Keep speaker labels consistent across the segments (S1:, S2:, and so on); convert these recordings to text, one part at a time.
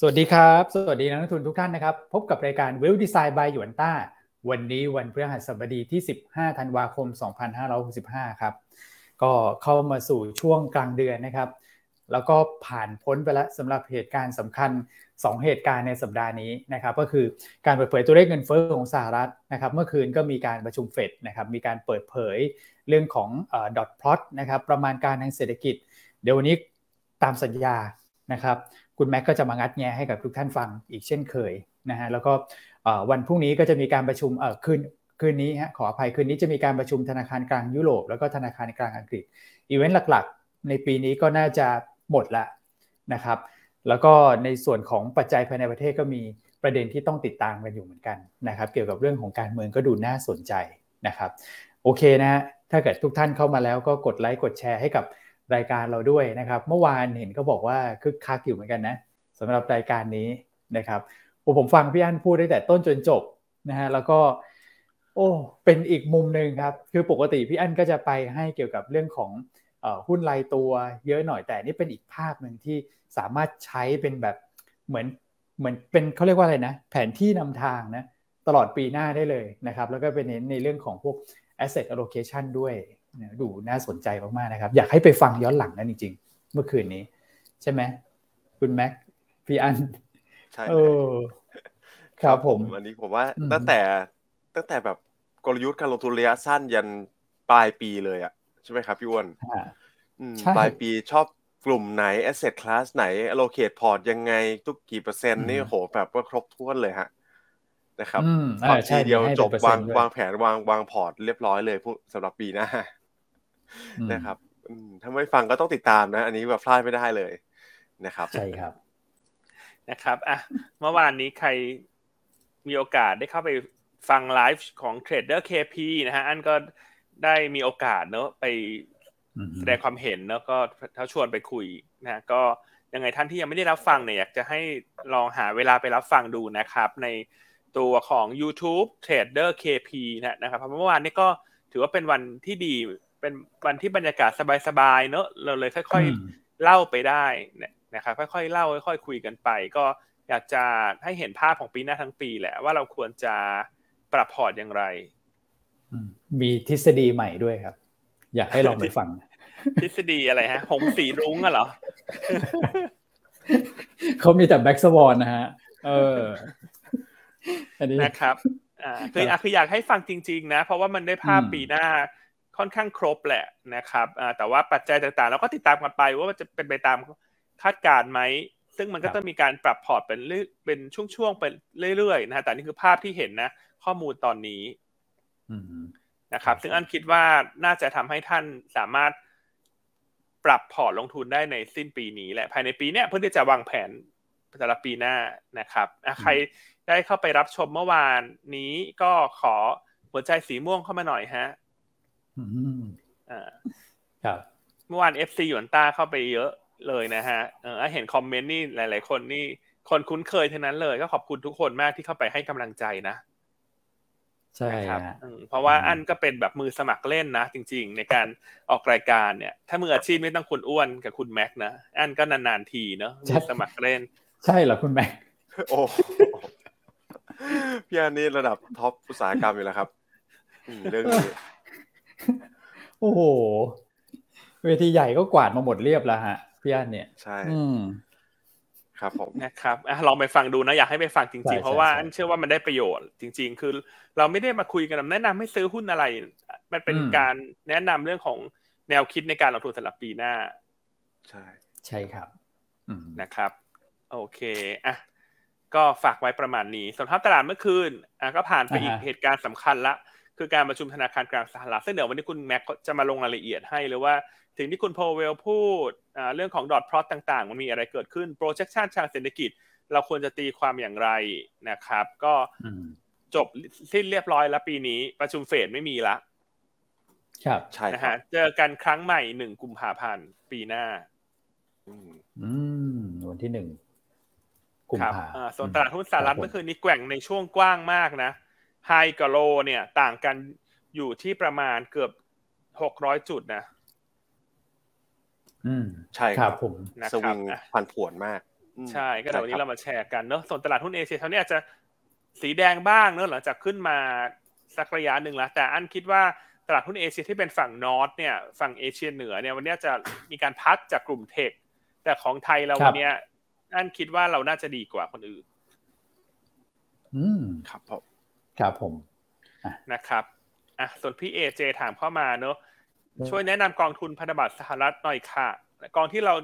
S1: สวัสดีครับ สวัสดีนักลงทุนทุกท่านนะครับ พบกับรายการ Well Design by หยวนต้า วันนี้วันพฤหัสบดีที่ 15 ธันวาคม 2565 ครับ ก็เข้ามาสู่ช่วงกลางเดือนนะครับ แล้วก็ผ่านพ้นไปแล้วสำหรับเหตุการณ์สำคัญ 2 เหตุการณ์ในสัปดาห์นี้นะครับ ก็คือการเปิดเผยตัวเลขเงินเฟ้อของสหรัฐนะครับ เมื่อคืนก็มีการประชุมเฟดนะครับ มีการเปิดเผยเรื่องของดอทพลอตนะครับ ประมาณการทางเศรษฐกิจ เดี๋ยววันนี้ตามสัญญานะครับ คุณแม็กก็จะมางัดแงให้กับทุกท่านฟังอีกเช่นเคยนะฮะแล้วก็วันพรุ่งนี้ก็จะมีการประชุมเออคืนคืนนี้ฮะขออภัยคืนนี้จะมีการประชุมธนาคารกลางยุโรปแล้วก็ธนาคารกลางอังกฤษอีเวนต์หลักๆ ในปีนี้ก็น่าจะหมดละนะครับ แล้วก็ในส่วนของปัจจัยภายในประเทศก็มีประเด็นที่ต้องติดตามกันอยู่เหมือนกันนะครับ เกี่ยวกับเรื่องของการเมืองก็ดูน่าสนใจนะครับ โอเคนะถ้าเกิดทุกท่านเข้ามาแล้วก็กดไลค์กดแชร์ให้กับ รายการเราด้วยนะครับ เมื่อวานเห็นเขาบอกว่าคึกคักอยู่เหมือนกันนะสำหรับรายการนี้นะครับผมฟังพี่อั้นพูดได้แต่ต้นจนจบนะฮะแล้วก็ โอ้เป็นอีกมุมหนึ่งครับ คือปกติพี่อั้นก็จะไปให้เกี่ยวกับเรื่องของหุ้นรายตัวเยอะหน่อยแต่นี่เป็นอีกภาพหนึ่งที่สามารถใช้เป็นแบบเหมือนเหมือนเป็นเขาเรียกว่าอะไรนะ แผนที่นำทางนะตลอดปีหน้าได้เลยนะครับ แล้วก็เป็นเน้นในเรื่องของพวก asset allocation ด้วย ดูน่าสนใจมากๆนะครับ อยากให้ไปฟังย้อนหลังนั่นจริง ๆ เมื่อคืนนี้ ใช่ไหมคุณแม็กพี่อัน
S2: ใช่
S1: เออครับผม
S2: อันนี้ผมว่าตั้งแต่ตั้งแต่แบบกลยุทธ์การลงทุนระยะสั้นยันปลายปีเลยอะใช่ไหมครับพี่อ้วนปลายปีชอบกลุ่มไหน asset class ไหน allocate port ยังไงทุกกี่เปอร์เซ็นต์นี่โหแบบว่าครบถ้วนเลยฮะนะครับพอทีเดียวจบวางวางแผนวางวางพอร์ตเรียบร้อยเลยผู้สำหรับปีหน้า นะครับถ้าไม่ฟังก็ต้องติดตามนะ อันนี้แบบพลาดไม่ได้เลยนะครับ
S1: ใช่ครับ
S3: นะครับอะเมื่อวานนี้ใครมีโอกาสได้เข้าไปฟังไลฟ์ของ Trader KP นะฮะอันก็ได้มีโอกาสเนอะไปแสดงความเห็นแล้วก็เขาชวนไปคุยนะก็ยังไงท่านที่ยังไม่ได้รับฟังเนี่ยอยากจะให้ลองหาเวลาไปรับฟังดูนะครับ ในตัวของ YouTube Trader KP นะครับเพราะเมื่อวานนี้ก็ถือว่าเป็นวันที่ดี เป็นวันที่บรรยากาศสบายๆเนอะเราเลยค่อยๆเล่าไปได้นะครับค่อยๆเล่าค่อยๆคุยกันไป ก็อยากจะให้เห็นภาพของปีหน้าทั้งปีแหละ ว่าเราควรจะปรับพอร์ตอย่างไร
S1: มีทฤษฎีใหม่ด้วยครับ อยากให้ลองไปฟัง
S3: ทฤษฎีอะไรฮะ หงสีรุ้งอะเหรอ
S1: เขามีแต่แบ็กสวอนนะฮะ เออ
S3: อันนี้นะครับ อ่าคือคืออยากให้ฟังจริง ๆ นะ เพราะว่ามันได้ภาพปีหน้า ค่อนข้างครบแหละนะครับอ่าแต่ว่าปัจจัยต่างๆ เราก็ติดตามกันไปว่ามันจะเป็นไปตามคาดการไหมซึ่งมันก็ต้องมีการปรับพอร์ตเป็นเป็นช่วงๆไปเรื่อยๆนะฮะแต่นี่คือภาพที่เห็นนะ ข้อมูลตอนนี้นะครับ ซึ่งอันคิดว่าน่าจะทำให้ท่านสามารถปรับพอร์ตลงทุนได้ในสิ้นปีนี้แหละภายในปีนี้เพื่อที่จะวางแผนสำหรับปีหน้านะครับใครได้เข้าไปรับชมเมื่อวานนี้ก็ขอหัวใจสีม่วงเข้ามาหน่อยฮะ
S1: อ่า ครับ
S3: เมื่อวาน FC หยวนต้าเข้าไปเยอะเลยนะฮะเออเห็น comment นี่หลาย ๆ คนนี่คนคุ้นเคยทั้งนั้นเลย ก็ขอบคุณทุกคนมากที่เข้าไปให้กำลังใจนะ
S1: ใช่ครับ
S3: เพราะว่าอันก็เป็นแบบมือสมัครเล่นนะ จริง ๆ ในการออกรายการเนี่ย ถ้ามืออาชีพไม่ต้องคุณอ้วนกับคุณแม็กนะอันก็นานๆทีเนาะมือสมัครเล่น
S1: ใช่เหรอคุณแม็ก
S2: โอ้พี่อันนี่ระดับท็อปอุตสาหกรรมอยู่แล้วครับเรื่องนี้
S1: โอ้โห เวทีใหญ่ก็กวาดมาหมดเรียบแล้วฮะพี่อันเนี่ย
S2: ใช่ครับผม
S3: นะครับลองไปฟังดูนะ อยากให้ไปฟังจริง ๆ เพราะว่าอันเชื่อว่ามันได้ประโยชน์จริง ๆ คือ เราไม่ได้มาคุยกันแนะนำให้ซื้อหุ้นอะไร มันเป็นการแนะนำเรื่องของแนวคิดในการลงทุนสำหรับปีหน้า
S2: ใช่
S1: ใช่ครับ
S3: นะครับ โอเคอะก็ฝากไว้ประมาณนี้สำหรับตลาดเมื่อคืนอะก็ผ่านไปอีกเหตุการณ์สำคัญละ คือการประชุมธนาคารกลางสหรัฐซึ่งเดี๋ยววันนี้คุณแม็กจะมาลงรายละเอียดให้หรือว่าถึงที่คุณโพเวลพูดเรื่องของดอทพลอตต่างๆ มันมีอะไรเกิดขึ้น projection ทางเศรษฐกิจ เราควรจะตีความอย่างไรนะครับ ก็จบสิ้นเรียบร้อยแล้วปีนี้ประชุมเฟดไม่มีละ
S1: ครับ
S3: ใช่นะฮะเจอกันครั้งใหม่หนึ่งกุมภาพันธ์ปีหน้า
S1: อืมวันที่หนึ่ง
S3: กุมภาส่วนตลาดหุ้นสหรัฐเมื่อคืนนี้แกว่งในช่วงกว้างมากนะ ไฮกับโลเนี่ย ต่างกันอยู่ที่ประมาณเกือบหกร้อยจุดนะ
S1: อืม
S2: ใช่
S1: ครับผม
S2: สวิงพันผวนมาก
S3: ใช่ก็เดี๋ยววันนี้เรามาแชร์กันเนอะส่วนตลาดหุ้นเอเชียเขาเนี่ยอาจจะสีแดงบ้างเนอะหลังจากขึ้นมาสักระยะหนึ่งแล้ว แต่อันคิดว่าตลาดหุ้นเอเชียที่เป็นฝั่งนอร์ทเนี่ยฝั่งเอเชียเหนือเนี่ยวันนี้จะมีการพัดจากกลุ่มเทค แต่ของไทยเราวันนี้อันคิดว่าเราน่าจะดีกว่าคนอื่น
S1: อืม
S2: ครับผม
S1: ครับผม
S3: นะครับอะส่วนพี่เอเจถามเข้ามาเนอะช่วยแนะนำกองทุนพันธบัตรสหรัฐหน่อยค่ะ กองที่เรา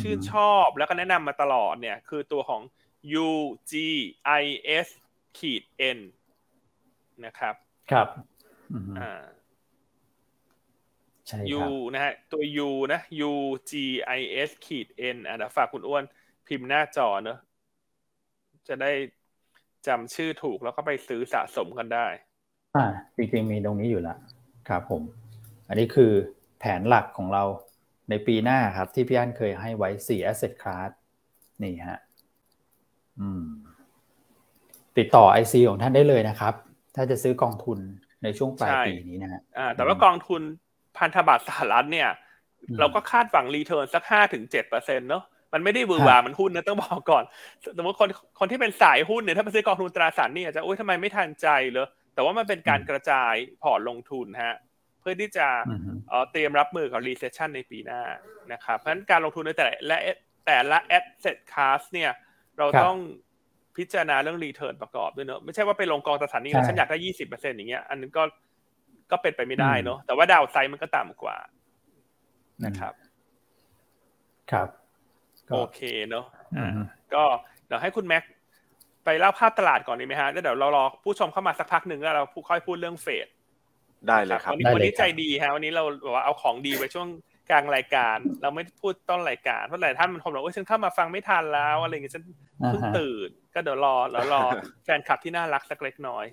S3: ชื่นชอบแล้วก็แนะนำมาตลอดเนี่ย คือตัวของ UGIS ขีด N นะครับ
S1: ครับ
S3: อ่า
S1: ใช่
S3: U นะฮะตัว U นะ U G I S ขีด N อะเดี๋ยวฝากคุณอ้วนพิมพ์หน้าจอเนอะจะได้ จำชื่อถูกแล้วก็ไปซื้อสะสมกันได้
S1: อ่า จริงๆมีตรงนี้อยู่แล้วครับผม อันนี้คือแผนหลักของเราในปีหน้าครับ ที่พี่อั้นเคยให้ไว้สี่ asset class นี่ฮะอืม ติดต่อ IC ของท่านได้เลยนะครับ ถ้าจะซื้อกองทุนในช่วงปลายปีนี้นะฮะ
S3: อ่า แต่ว่ากองทุนพันธบัตรสหรัฐเนี่ย เราก็คาดหวัง return สักห้าถึงเจ็ดเปอร์เซ็นต์เนาะ มันไม่ได้หวือหวามันหุ้นนะต้องบอกก่อน สมมติคนคนที่เป็นสายหุ้นเนี่ยถ้าไปซื้อกองทุนตราสารนี่อาจจะโอ๊ยทำไมไม่ทันใจเลยแต่ว่ามันเป็นการกระจายพอร์ตลงทุนฮะเพื่อที่จะเตรียมรับมือกับ recession ในปีหน้านะครับเพราะฉะนั้นการลงทุนในแต่ละแต่ละ asset class เนี่ย เราต้องพิจารณาเรื่อง return ประกอบด้วยเนอะไม่ใช่ว่าไปลงกองตราสารนี้แล้วฉันอยากได้ยี่สิบเปอร์เซ็นต์อย่างเงี้ยอันนั้นก็ก็เป็นไปไม่ได้เนอะแต่ว่าดาวไซด์มันก็ต่ำกว่านะครับ
S1: ครับ
S3: โอเคเนอะก็เดี๋ยวให้คุณแม็กไปเล่าภาพตลาดก่อนดีไหมฮะแล้วเดี๋ยวเรารอผู้ชมเข้ามาสักพักหนึ่งแล้วเราค่อยพูดเรื่องเฟด
S2: ได้เลยครับ
S3: วันนี้วันนี้ใจดีฮะวันนี้เราบอกว่าเอาของดีไปช่วงกลางรายการ เราไม่พูดต้นรายการเพราะหลายท่านมันคงบอกว่าฉันเข้ามาฟังไม่ทันแล้วอะไรอย่างเงี้ยฉันเพิ่งตื่น ก็เดี๋ยวรอแล้วรอแฟนคลับที่น่ารักสักเล็กน้อย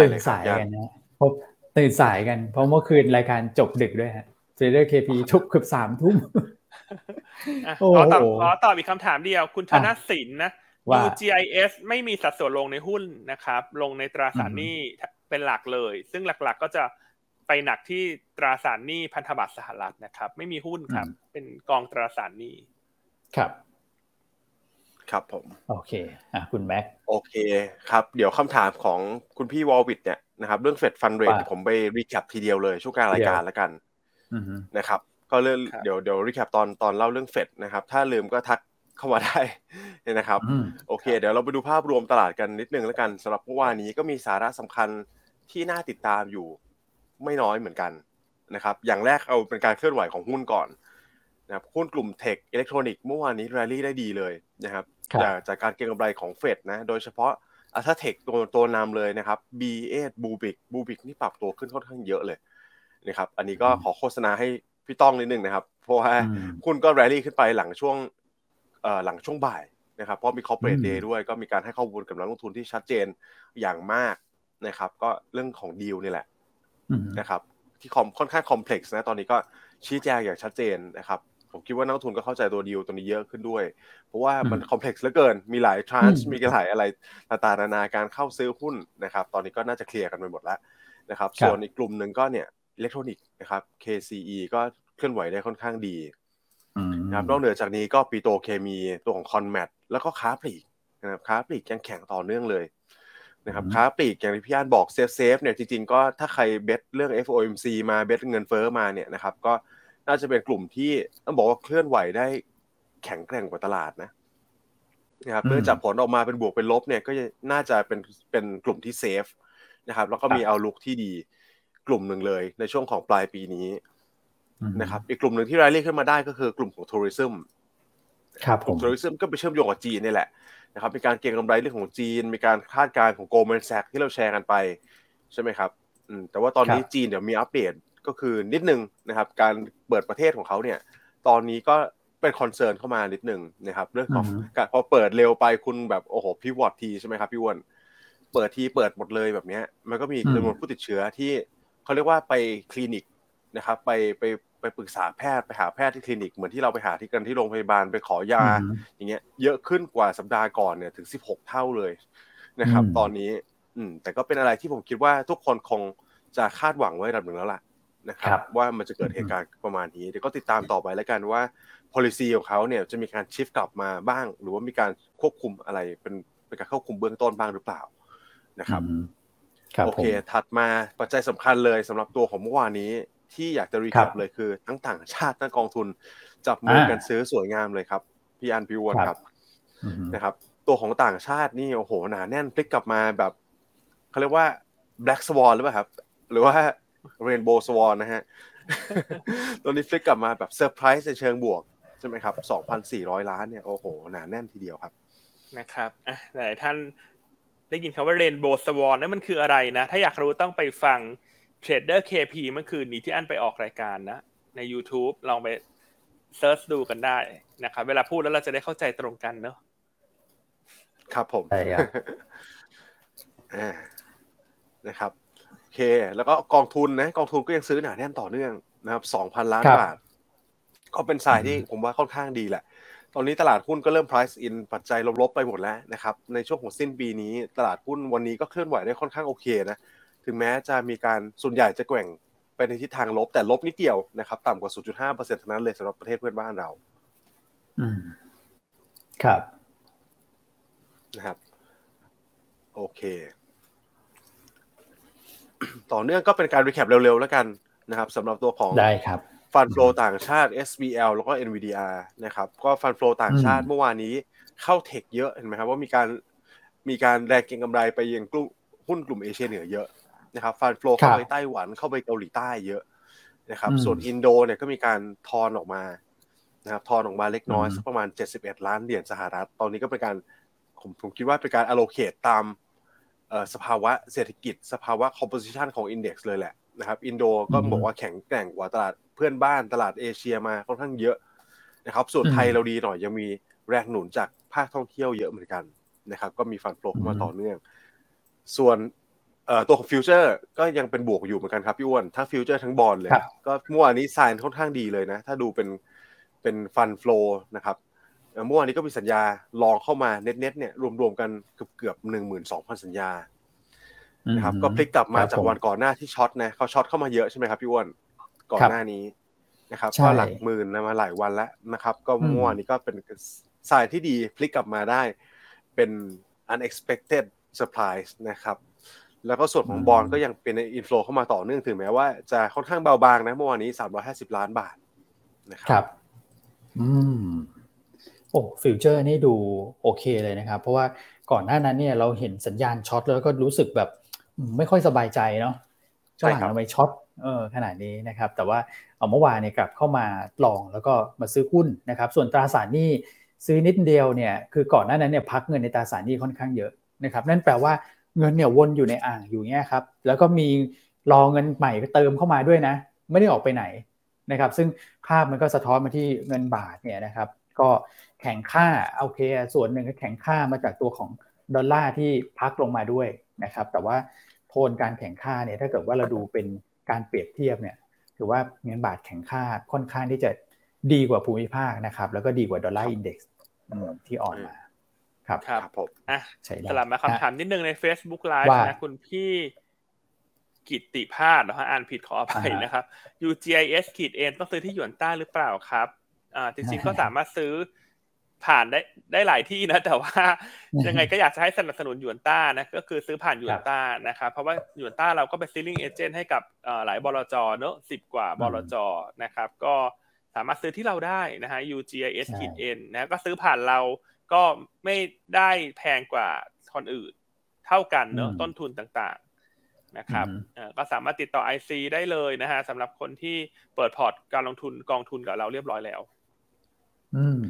S1: ตื่นสายกันนะพบตื่นสายกัน เพราะเมื่อคืนรายการจบดึกด้วยฮะเจเดอร์เคพีทุกเกือบสามทุ่ม
S3: ขอตอบขอตอบอีกคำถามเดียว คุณธนสินนะ UGIS ไม่มีสัดส่วนลงในหุ้นนะครับ ลงในตราสารหนี้เป็นหลักเลย ซึ่งหลักๆก็จะไปหนักที่ตราสารหนี้พันธบัตรสหรัฐนะครับ ไม่มีหุ้นครับ เป็นกองตราสารหนี้
S1: ครับ
S2: ครับผม
S1: โอเคอะคุณแม็ก
S2: โอเคครับ เดี๋ยวคำถามของคุณพี่วอลวิดเนี่ยนะครับ เรื่อง Fed Fund Rate ผมไป recap ทีเดียวเลยช่วงกลางรายการแล้วกันนะครับ ก็เรื่องเดี๋ยวเดี๋ยว recap ตอนตอนเล่าเรื่องเฟดนะครับ ถ้าลืมก็ทักเข้ามาได้นะครับ โอเค เดี๋ยวเราไปดูภาพรวมตลาดกันนิดนึงแล้วกันสำหรับเมื่อวานนี้ก็มีสาระสำคัญที่น่าติดตามอยู่ไม่น้อยเหมือนกันนะครับ อย่างแรกเอาเป็นการเคลื่อนไหวของหุ้นก่อนนะครับหุ้นกลุ่มเทคอิเล็กทรอนิกส์เมื่อวานนี้แรลลี่ได้ดีเลยนะครับจากจากการเก็งกำไรของเฟดนะโดยเฉพาะอัลทาเทคตัวตัวนำเลยนะครับ B8 บูบิกบูบิกนี่ปรับตัวขึ้นค่อนข้างเยอะเลยนะครับอันนี้ก็ขอโฆษณาให้ พี่ต้องนิดนึงนะครับ เพราะว่าหุ้นก็แรลลี่ขึ้นไปหลังช่วงหลังช่วงบ่ายนะครับเพราะมีคอร์เปอเรทเดย์ด้วยก็มีการให้ข้อมูลกับนักลงทุนที่ชัดเจนอย่างมากนะครับ ก็เรื่องของดีลนี่แหละนะครับ ที่ค่อนข้างคอมเพล็กซ์นะตอนนี้ก็ชี้แจงอย่างชัดเจนนะครับผมคิดว่านักทุนก็เข้าใจตัวดีลตัวนี้เยอะขึ้นด้วย เพราะว่ามันคอมเพล็กซ์เหลือเกิน มีหลายทรานส์มีหลายอะไรต่างๆนานาการเข้าซื้อหุ้นนะครับ ตอนนี้ก็น่าจะเคลียร์กันไปหมดแล้วนะครับ ส่วนอีกกลุ่มหนึ่งก็เนี่ยอิเล็กทรอนิกส์นะครับ KCE ก็ เคลื่อนไหวได้ค่อนข้างดีนะครับนอกเหนือจากนี้ก็ปีโตเคมีตัวของ conmat แล้วก็ค้าปลีกนะครับค้าปลีกยังแข็งต่อเนื่องเลยนะครับค้าปลีกอย่างที่พี่อันบอก safe safe เนี่ยจริงๆก็ถ้าใคร bet เรื่อง FOMC มา bet เงินเฟ้อมาเนี่ยนะครับก็น่าจะเป็นกลุ่มที่ต้องบอกว่าเคลื่อนไหวได้แข็งแกร่งกว่าตลาดนะนะครับเนื่องจากผลออกมาเป็นบวกเป็นลบเนี่ยก็น่าจะเป็นเป็นกลุ่มที่ safe นะครับแล้วก็มี outlook ที่ดีกลุ่มหนึ่งเลยในช่วงของปลายปีนี้ นะครับอีกกลุ่มหนึ่งที่รายเรียกขึ้นมาได้ก็คือกลุ่มของ tourism
S1: ครับ
S2: ผม tourism ก็ไปเชื่อมโยงกับจีนนี่แหละนะครับมีการเก็งกำไรเรื่องของจีน มีการคาดการณ์ของ Goldman Sachs ที่เราแชร์กันไปใช่ไหมครับแต่ว่าตอนนี้จีนเดี๋ยวมีอัปเดตก็คือนิดนึงนะครับการเปิดประเทศของเขาเนี่ยตอนนี้ก็เป็น concern เข้ามานิดนึงนะครับเรื่องของการพอเปิดเร็วไปคุณแบบโอ้โห pivot ทีใช่ไหมครับพี่วอนเปิดทีเปิดหมดเลยแบบนี้มันก็มีจำนวนผู้ติดเชื้อที่เขาเรียกว่าไปคลินิกนะครับไปไป ไปปรึกษาแพทย์ไปหาแพทย์ที่คลินิกเหมือนที่เราไปหาที่กันที่โรงพยาบาลไปขอยา อย่างเงี้ย เยอะขึ้นกว่าสัปดาห์ก่อนเนี่ยถึงสิบหกเท่าเลยนะครับ ตอนนี้ อืม แต่ก็เป็นอะไรที่ผมคิดว่าทุกคนคงจะคาดหวังไว้ระดับหนึ่งแล้วล่ะนะครับ ว่ามันจะเกิดเหตุการณ์ประมาณนี้เดี๋ยวก็ติดตามต่อไปแล้วกันว่า policy ของเขาเนี่ยจะมีการชิฟกลับมาบ้าง หรือว่ามีการควบคุมอะไรเป็นเป็นการควบคุมเบื้องต้นบ้างหรือเปล่านะครับโอเค ถัดมาปัจจัยสำคัญเลยสำหรับตัวของเมื่อวานนี้ ที่อยากจะ recap เลยคือทั้งต่างชาติทั้งกองทุน จับมือกันซื้อสวยงามเลยครับพี่อันพี่วนครับนะครับ ตัวของต่างชาตินี่โอ้โหหนาแน่นพลิกกลับมาแบบเขาเรียกว่า black swan หรือเปล่าครับ หรือว่า rainbow swan นะฮะตัวนี้พลิกกลับมาแบบเซอร์ไพรส์ในเชิงบวกใช่ไหมครับ 2,400 ล้านเนี่ยโอ้โหหนาแน่นทีเดียวครับ
S3: นะครับอะหลายท่านได้ยินคำว่า rainbow swan นั่นมันคืออะไรนะ ถ้าอยากรู้ต้องไปฟัง Trader KP เมื่อคืนนี้ที่อันไปออกรายการนะ ใน YouTube ลองไปเซิร์ชดูกันได้นะครับเวลาพูดแล้วเราจะได้เข้าใจตรงกันเนาะ
S2: ครับผม
S1: ใช่ครับ
S2: นะครับโอเค แล้วก็กองทุนนะกองทุนก็ยังซื้อหนาแน่นต่อเนื่องนะครับสองพันล้านบาท ก็เป็นสายที่ผมว่าค่อนข้างดีแหละ ตอนนี้ตลาดหุ้นก็เริ่ม price in ปัจจัยลบๆไปหมดแล้วนะครับ ในช่วงของสิ้นปีนี้ ตลาดหุ้นวันนี้ก็เคลื่อนไหวได้ค่อนข้างโอเคนะ ถึงแม้จะมีการส่วนใหญ่จะแกว่งไปในทิศทางลบ แต่ลบนิดเดียวนะครับ ต่ำกว่า 0.5%เท่านั้นเลยสำหรับประเทศเพื่อนบ้านเรา
S1: อืม ครับ
S2: นะครับ โอเค ต่อเนื่องก็เป็นการ recap เร็วๆแล้วกันนะครับสำหรับตัวของ
S1: ได้ครับ
S2: fund flow ต่างชาติ SBL แล้วก็ NVDR นะครับ ก็ fund flow ต่างชาติเมื่อวานนี้เข้า tech เยอะเห็นไหมครับว่ามีการมีการแรงเก็งกำไรไปยังกลุ่มหุ้นกลุ่มเอเชียเหนือเยอะ นะครับ fund flow เข้าไปไต้หวันเข้าไปเกาหลีใต้เยอะนะครับ ส่วนอินโดเนี่ยก็มีการทอนออกมานะครับทอนออกมาเล็กน้อยสักประมาณ 71 ล้านเหรียญสหรัฐ ตอนนี้ก็เป็นการผมผมคิดว่าเป็นการ allocate ตามสภาวะเศรษฐกิจ สภาวะ composition ของ index เลยแหละนะครับอินโดก็บอกว่าแข็งแกร่งกว่าตลาดเพื่อนบ้านตลาดเอเชียมาค่อนข้างเยอะนะครับ ส่วนไทยเราดีหน่อยยังมีแรงหนุนจากภาคท่องเที่ยวเยอะเหมือนกันนะครับ ก็มี fund flow เข้ามาต่อเนื่อง ส่วน ตัวของ future ก็ยังเป็นบวกอยู่เหมือนกันครับพี่อ้วนทั้งฟิวเจอร์ทั้งบอลเลย ก็เมื่อวานนี้ sign ค่อนข้างดีเลยนะ ถ้าดูเป็นเป็น fund flow นะครับเมื่อวานนี้ก็มีสัญญาลองเข้ามาเน็ตๆเนี่ยรวมๆกันเกือบเกือบหนึ่งหมื่นสองพันสัญญานะครับก็พลิกกลับมาจากวันก่อนหน้าที่ช็อตนะเขาช็อตเข้ามาเยอะใช่ไหมครับพี่อ้วนก่อนหน้านี้นะครับก็หลักหมื่นมาหลายวันแล้วนะครับ ก็เมื่อวานนี้ก็เป็นสายที่ดีพลิกกลับมาได้เป็น unexpected surprise นะครับ แล้วก็ส่วนของบอลก็ยังเป็นอินฟลูเข้ามาต่อเนื่องถึงแม้ว่าจะค่อนข้างเบาบางนะเมื่อวานนี้ 350 ล้านบาทนะครับ
S1: อืม โอ้ future นี่ดูโอเคเลยนะครับ เพราะว่าก่อนหน้านั้นเนี่ยเราเห็นสัญญาณ short แล้วก็รู้สึกแบบไม่ค่อยสบายใจเนาะฝรั่งทำไม short เออขนาดนี้นะครับ แต่ว่าเอาเมื่อวานเนี่ยกลับเข้ามา long แล้วก็มาซื้อหุ้นนะครับ ส่วนตราสารหนี้ซื้อนิดเดียวเนี่ยคือก่อนหน้านั้นเนี่ยพักเงินในตราสารหนี้ค่อนข้างเยอะนะครับ นั่นแปลว่า เงินเนี่ยวนอยู่ในอ่างอยู่เงี้ยครับแล้วก็มีรอเงินใหม่เติมเข้ามาด้วยนะ ไม่ได้ออกไปไหนนะครับ ซึ่งภาพมันก็สะท้อนมาที่เงินบาทเนี่ยนะครับ ก็แข็งค่าโอเค ส่วนหนึ่งก็แข็งค่ามาจากตัวของดอลลาร์ที่พักลงมาด้วยนะครับ แต่ว่าโทนการแข็งค่าเนี่ยถ้าเกิดว่าเราดูเป็นการเปรียบเทียบเนี่ยถือว่าเงินบาทแข็งค่าค่อนข้างที่จะดีกว่าภูมิภาคนะครับ แล้วก็ดีกว่า Dollar Index ที่อ่อนมา ครับ
S3: ครับผมอะสลับมาคำถามนิดนึงใน Facebook Live นะคุณพี่กิตติพาดนะฮะอ่านผิดขออภัยนะครับ UGIS ขีดเอ็นต้องซื้อที่หยวนต้าหรือเปล่าครับอ่าจริงๆก็สามารถซื้อผ่านได้ได้หลายที่นะ แต่ว่ายังไงก็อยากจะให้สนับสนุนยูนต้านะก็คือซื้อผ่านยูนต้านะครับเพราะว่ายูนต้าเราก็เป็นซีลิ่งเอเจนต์ให้กับหลายบลจเนอะสิบกว่าบลจนะครับ ก็สามารถซื้อที่เราได้นะฮะ UGIS ขีด N นะก็ซื้อผ่านเรา ก็ไม่ได้แพงกว่าคนอื่น เท่ากันเนอะต้นทุนต่างๆนะครับก็สามารถติดต่อ IC ได้เลยนะฮะสำหรับคนที่เปิดพอร์ตการลงทุนกองทุนกับเราเรียบร้อยแล้ว
S1: อืม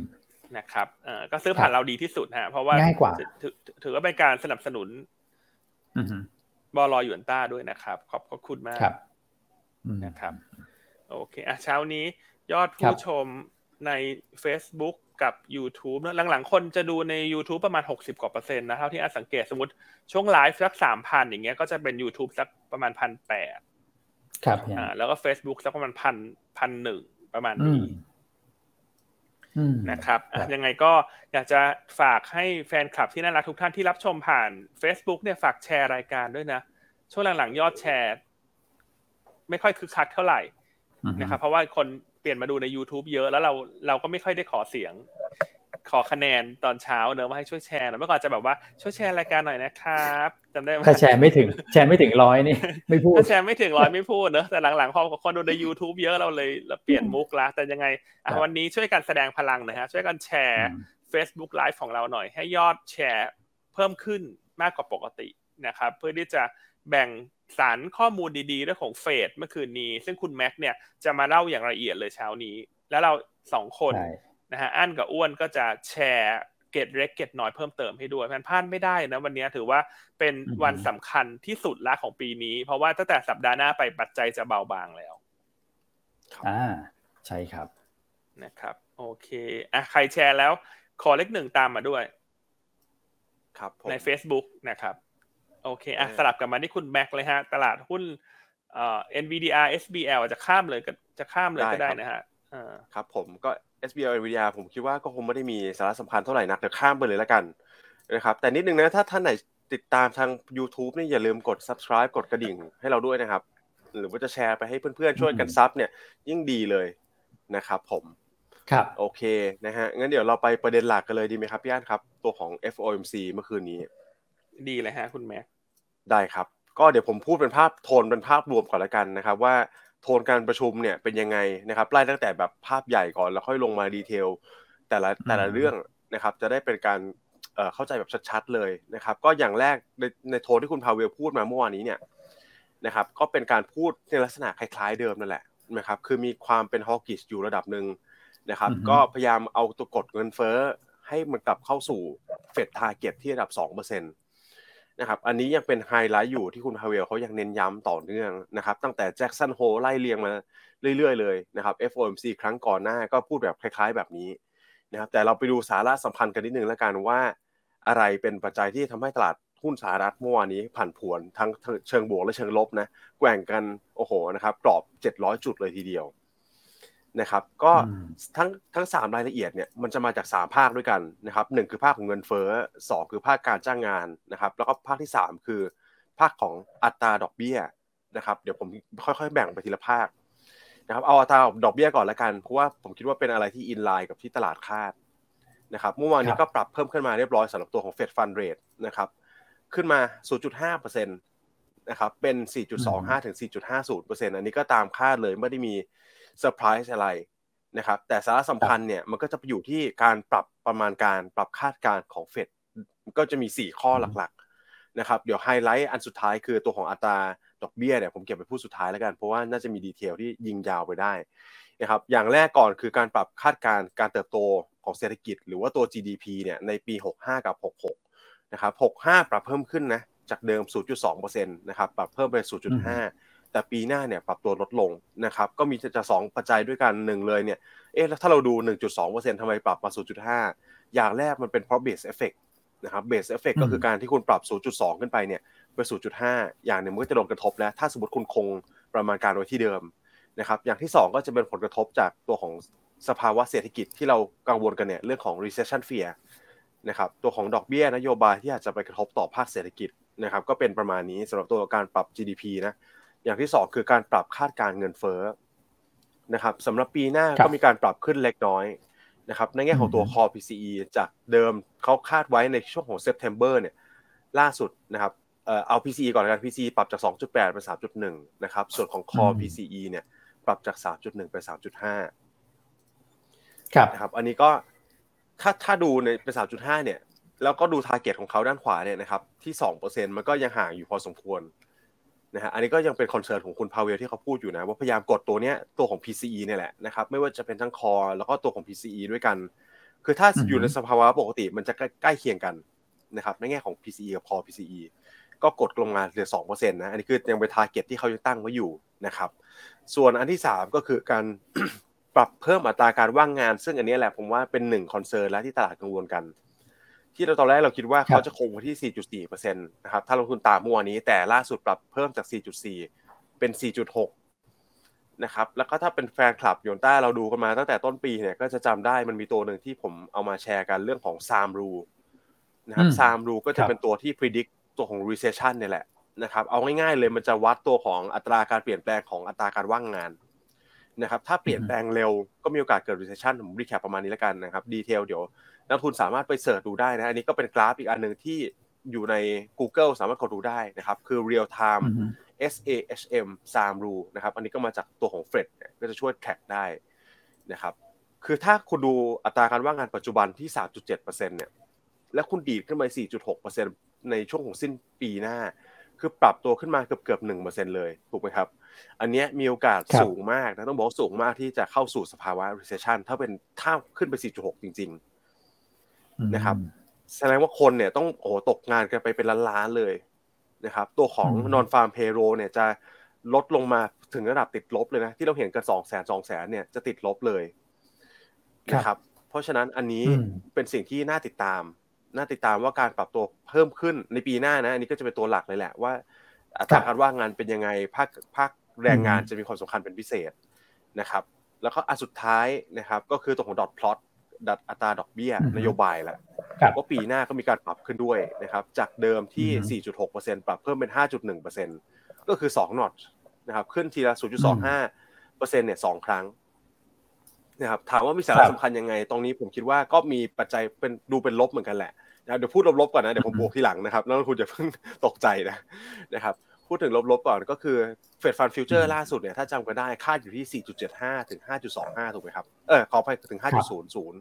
S3: นะครับเอ่อก็ซื้อผ่านเราดีที่สุดฮะเพราะว่า
S1: ง่ายกว่า
S3: ถือว่าเป็นการสนับสนุนบอลอยหยวนต้าด้วยนะครับ ขอบคุณมากนะครับ โอเคอะเช้านี้ยอดผู้ชมใน Facebook กับ YouTube นะหลังๆ คนจะดูใน YouTube ประมาณ 60 กว่าเปอร์เซ็นต์นะเท่าที่อาสังเกตสมมติช่วงไลฟ์สักสามพันอย่างเงี้ยก็จะเป็น YouTube สักประมาณพันแปด
S1: ครับ
S3: อ่าแล้วก็ Facebook สักประมาณพันพันหนึ่งประมาณนี้นะครับยังไงก็อยากจะฝากให้แฟนคลับที่น่ารักทุกท่านที่รับชมผ่าน Facebook เนี่ยฝากแชร์รายการด้วยนะ ช่วงหลังๆ ยอดแชร์ ไม่ค่อยคึกคักเท่าไหร่นะครับเพราะว่าคน เปลี่ยนมาดูใน YouTube เยอะแล้วเราเราก็ไม่ค่อยได้ขอเสียง ขอคะแนนตอนเช้าเนอะว่าให้ช่วยแชร์เมื่อก่อนจะแบบว่าช่วยแชร์รายการหน่อยนะครับจำได้ไหม
S1: ถ้าแชร์ไม่ถึงแชร์ไม่ถึงร้อยนี่ไม่พูด
S3: ถ้าแชร์ไม่ถึงร้อยไม่พูดเนอะแต่หลังๆพอคนดูใน YouTube เยอะเราเลยเราเปลี่ยนมุกละแต่ยังไงวันนี้ช่วยกันแสดงพลังนะฮะช่วยกันแชร์ Facebook Live ของเราหน่อย ให้ยอดแชร์เพิ่มขึ้นมากกว่าปกตินะครับ เพื่อที่จะแบ่ง สารข้อมูลดีๆเรื่องของเฟดเมื่อคืนนี้ ซึ่งคุณแม็กเนี่ยจะมาเล่าอย่างละเอียดเลยเช้านี้ แล้วเราสองคนนะฮะอั้นกับอ้วนก็จะแชร์เกตเล็กเกตน้อยเพิ่มเติมให้ด้วยมันพลาดไม่ได้นะวันนี้ถือว่าเป็นวันสำคัญที่สุดละของปีนี้ เพราะว่าตั้งแต่สัปดาห์หน้าไปปัจจัยจะเบาบางแล้ว
S1: อ่าใช่ครับ
S3: นะครับ โอเคอะใครแชร์แล้ว ขอเลขหนึ่งตามมาด้วย
S2: ครับ
S3: ใน Facebook นะครับ โอเคอะสลับกลับมาที่คุณแม็กเลยฮะ ตลาดหุ้นเอ่อ NVDR SBL จะข้ามเลยก็จะข้ามเลยก็ได้นะฮะ
S2: ครับผมก็ SBL NVDR ผมคิดว่าก็คงไม่ได้มีสาระสำคัญเท่าไหร่นักเดี๋ยวข้ามไปเลยแล้วกันนะครับแต่นิดนึงนะถ้าท่านไหนติดตามทาง YouTube นี่อย่าลืมกด subscribe กดกระดิ่งให้เราด้วยนะครับ หรือว่าจะแชร์ไปให้เพื่อนๆช่วยกันซับเนี่ยยิ่งดีเลยนะครับผม
S1: ครับ
S2: โอเคนะฮะงั้นเดี๋ยวเราไปประเด็นหลักกันเลยดีไหมครับพี่อันครับ ตัวของ FOMC เมื่อคืนนี้
S3: ดีเลยฮะคุณแม็ก
S2: ได้ครับ ก็เดี๋ยวผมพูดเป็นภาพโทนเป็นภาพรวมก่อนละกันนะครับ ว่าโทนการประชุมเนี่ยเป็นยังไงนะครับไล่ตั้งแต่แบบภาพใหญ่ก่อนแล้วค่อยลงมาดีเทล แต่ละแต่ละเรื่องนะครับ จะได้เป็นการเข้าใจแบบชัดๆเลยนะครับ ก็อย่างแรกในในโทนที่คุณพาเวลพูดมาเมื่อวานนี้เนี่ยนะครับ ก็เป็นการพูดในลักษณะคล้ายๆเดิมนั่นแหละนะครับ คือมีความเป็น hawkish อยู่ระดับหนึ่งนะครับ ก็พยายามเอาตัวกดเงินเฟ้อให้มันกลับเข้าสู่ Fed target ที่ระดับ2%น นะครับอันนี้ยังเป็นไฮไลท์อยู่ที่คุณพาเวลเขายังเน้นย้ำต่อเนื่องนะครับตั้งแต่ Jackson Hole ไล่เรียงมาเรื่อยๆเลยนะครับ FOMC ครั้งก่อนหน้าก็พูดแบบคล้ายๆแบบนี้นะครับแต่เราไปดูสาระสำคัญกันนิดนึงแล้วกันว่า อะไรเป็นปัจจัยที่ทำให้ตลาดหุ้นสหรัฐเมื่อวานนี้ผันผวนทั้งเชิงบวกและเชิงลบนะแกว่งกันโอ้โหนะครับกรอบ 700 จุดเลยทีเดียว นะครับก็ทั้งทั้งสามรายละเอียดเนี่ยมันจะมาจากสามภาคด้วยกันนะครับหนึ่งคือภาคของเงินเฟ้อสองคือภาคการจ้างงานนะครับแล้วก็ภาคที่สามคือ ภาคของอัตราดอกเบี้ยนะครับเดี๋ยวผมค่อยๆ แบ่งไปทีละภาคนะครับเอาอัตราดอกเบี้ยก่อนละกันเพราะว่าผมคิดว่าเป็นอะไรที่อินไลน์กับที่ตลาดคาดนะครับเมื่อวานนี้ก็ปรับเพิ่มขึ้นมาเรียบร้อยสำหรับตัวของ Fed Fund Rate นะครับขึ้นมา 0.5%นะครับเป็น 4.25 ถึง 4.50%อันนี้ก็ตามคาดเลยไม่ได้มี เซอร์ไพรส์อะไรนะครับแต่สาระสำคัญเนี่ยมันก็จะไปอยู่ที่การปรับประมาณการปรับคาดการณ์ของเฟดก็จะมี 4 ข้อหลักๆนะครับเดี๋ยวไฮไลท์อันสุดท้ายคือตัวของอัตราดอกเบี้ยเนี่ยผมเก็บไปพูดสุดท้ายแล้วกันเพราะว่าน่าจะมี detail ที่ยิงยาวไปได้นะครับอย่างแรกก่อนคือการปรับคาดการณ์การเติบโตของเศรษฐกิจ หรือว่าตัว GDP เนี่ยในปี 65 กับ 66นะครับ65 ปรับเพิ่มขึ้นนะจากเดิม 0.2%นะครับปรับเพิ่มไป 0.5 แต่ปีหน้าเนี่ยปรับตัวลดลงนะครับก็มีจะสองปัจจัยด้วยกันหนึ่งเลยเนี่ยเอ๊ะแล้วถ้าเราดู 1.2%ทำไมปรับมา 0.5 อย่างแรกมันเป็นเพราะ base effect นะครับ base effect ก็คือการที่คุณปรับ 0.2 ขึ้นไปเนี่ยไป 0.5 อย่างหนึ่งมันก็จะโดนกระทบแล้ว ถ้าสมมติคุณคงประมาณการไว้ที่เดิมนะครับอย่างที่ 2 ก็จะเป็นผลกระทบจากตัวของสภาวะเศรษฐกิจที่เรากังวลกันเนี่ยเรื่องของ recession fear นะครับตัวของดอกเบี้ยนโยบายที่อาจจะไปกระทบต่อภาคเศรษฐกิจนะครับก็เป็นประมาณนี้สำหรับตัวการปรับ GDP นะ อย่างที่2คือการปรับคาดการเงินเฟ้อนะครับสำหรับปีหน้าก็มีการปรับขึ้นเล็กน้อยนะครับในแง่ของตัว core PCE จากเดิมเขาคาดไว้ในช่วงของ September เนี่ยล่าสุดนะครับเอา PCE ก่อนกัน PCE ปรับจาก 2.8เป็น3.1นะครับส่วนของ core PCE เนี่ยปรับจาก 3.1เป็น3.5
S1: ครับ
S2: นะครับ อันนี้ก็ถ้าถ้าดูในเป็น3.5เนี่ยแล้วก็ดู target ของเขาด้านขวาเนี่ยนะครับที่2%มันก็ยังห่างอยู่พอสมควร นะฮะอันนี้ก็ยังเป็นคอนเซิร์นของคุณพาเวลที่เขาพูดอยู่นะ ว่าพยายามกดตัวเนี้ยตัวของ PCE เนี่ยแหละนะครับไม่ว่าจะเป็นทั้งคอแล้วก็ตัวของ PCE ด้วยกัน คือถ้าอยู่ในสภาวะปกติมันจะใกล้เคียงกันนะครับในแง่ของ PCE กับคอ PCE ก็กดลงมาเหลือสองเปอร์เซ็นต์นะอันนี้คือยังเป็น target ที่เขายังตั้งไว้อยู่นะครับ ส่วนอันที่สามก็คือการปรับเพิ่มอัตราการว่างงาน ซึ่งอันนี้แหละผมว่าเป็นหนึ่ง concern แล้วที่ตลาดกังวลกัน ที่เราตอนแรกเราคิดว่าเขาจะคงไว้ที่ 4.4%นะครับถ้าลงทุนตามเมื่อวานนี้แต่ล่าสุดปรับเพิ่มจาก 4.4 เป็น 4.6 นะครับแล้วก็ถ้าเป็นแฟนคลับ Yuanta เราดูกันมาตั้งแต่ต้นปีเนี่ยก็จะจำได้มันมีตัวหนึ่งที่ผมเอามาแชร์กันเรื่องของ Sahm Ruleนะครับ Sahm Rule ก็จะเป็นตัวที่ predict ตัวของ recession เนี่ยแหละนะครับเอาง่ายๆเลยมันจะวัดตัวของอัตราการเปลี่ยนแปลงของอัตราการว่างงานนะครับถ้าเปลี่ยนแปลงเร็วก็มีโอกาสเกิด recession ผม recap ประมาณนี้แล้วกันนะครับ detail เดี๋ยว นักลงทุนสามารถไป search ดูได้นะอันนี้ก็เป็นกราฟอีกอันหนึ่งที่อยู่ใน Google สามารถกดดูได้นะครับ คือ real time SAHM SAM rule นะครับอันนี้ก็มาจากตัวของ Fed ก็จะช่วย track ได้นะครับคือถ้าคุณดูอัตราการว่างงานปัจจุบันที่ 3.7%เนี่ยและคุณดีดขึ้นไป 4.6%ในช่วงของสิ้นปีหน้า คือปรับตัวขึ้นมาเกือบเกือบ1%เลยถูกไหมครับ อันนี้มีโอกาสสูงมากนะต้องบอกสูงมากที่จะเข้าสู่สภาวะ recession ถ้าเป็นถ้าขึ้นไป 4.6 จริง ๆ นะครับ แสดงว่าคนเนี่ยต้องโอ้ตกงานกันไปเป็นล้านๆเลยนะครับ ตัวของ non farm payroll เนี่ยจะลดลงมาถึงระดับติดลบเลยนะ ที่เราเห็นกันสองแสนสองแสนเนี่ยจะติดลบเลยนะครับ เพราะฉะนั้นอันนี้เป็นสิ่งที่น่าติดตาม น่าติดตามว่าการปรับตัวเพิ่มขึ้นในปีหน้านะ อันนี้ก็จะเป็นตัวหลักเลยแหละว่าอัตราการว่างงานเป็นยังไงภาคภาคแรงงานจะมีความสำคัญเป็นพิเศษนะครับ แล้วก็อันสุดท้ายนะครับ ก็คือตัวของดอทพลอต ดัดอัตราดอกเบี้ยนโยบายแหละว่าปีหน้าก็มีการปรับขึ้นด้วยนะครับจากเดิมที่ 4.6%ปรับเพิ่มเป็น 5.1%ก็คือ2นอตนะครับขึ้นทีละ 0.25%เนี่ยสองครั้งนะครับถามว่ามีสาระสำคัญยังไง ตรงนี้ผมคิดว่าก็มีปัจจัยเป็นดูเป็นลบเหมือนกันแหละนะเดี๋ยวพูดลบๆก่อนนะเดี๋ยวผมบวกทีหลังนะครับแล้วคุณจะเพิ่งตกใจนะนะครับ พูดถึงลบๆก่อนก็คือเฟดฟันฟิวเจอร์ล่าสุดเนี่ยถ้าจำกันได้คาดอยู่ที่ 4.75 ถึง 5.25 ถูกไหมครับ เออขอไปถึง 5.00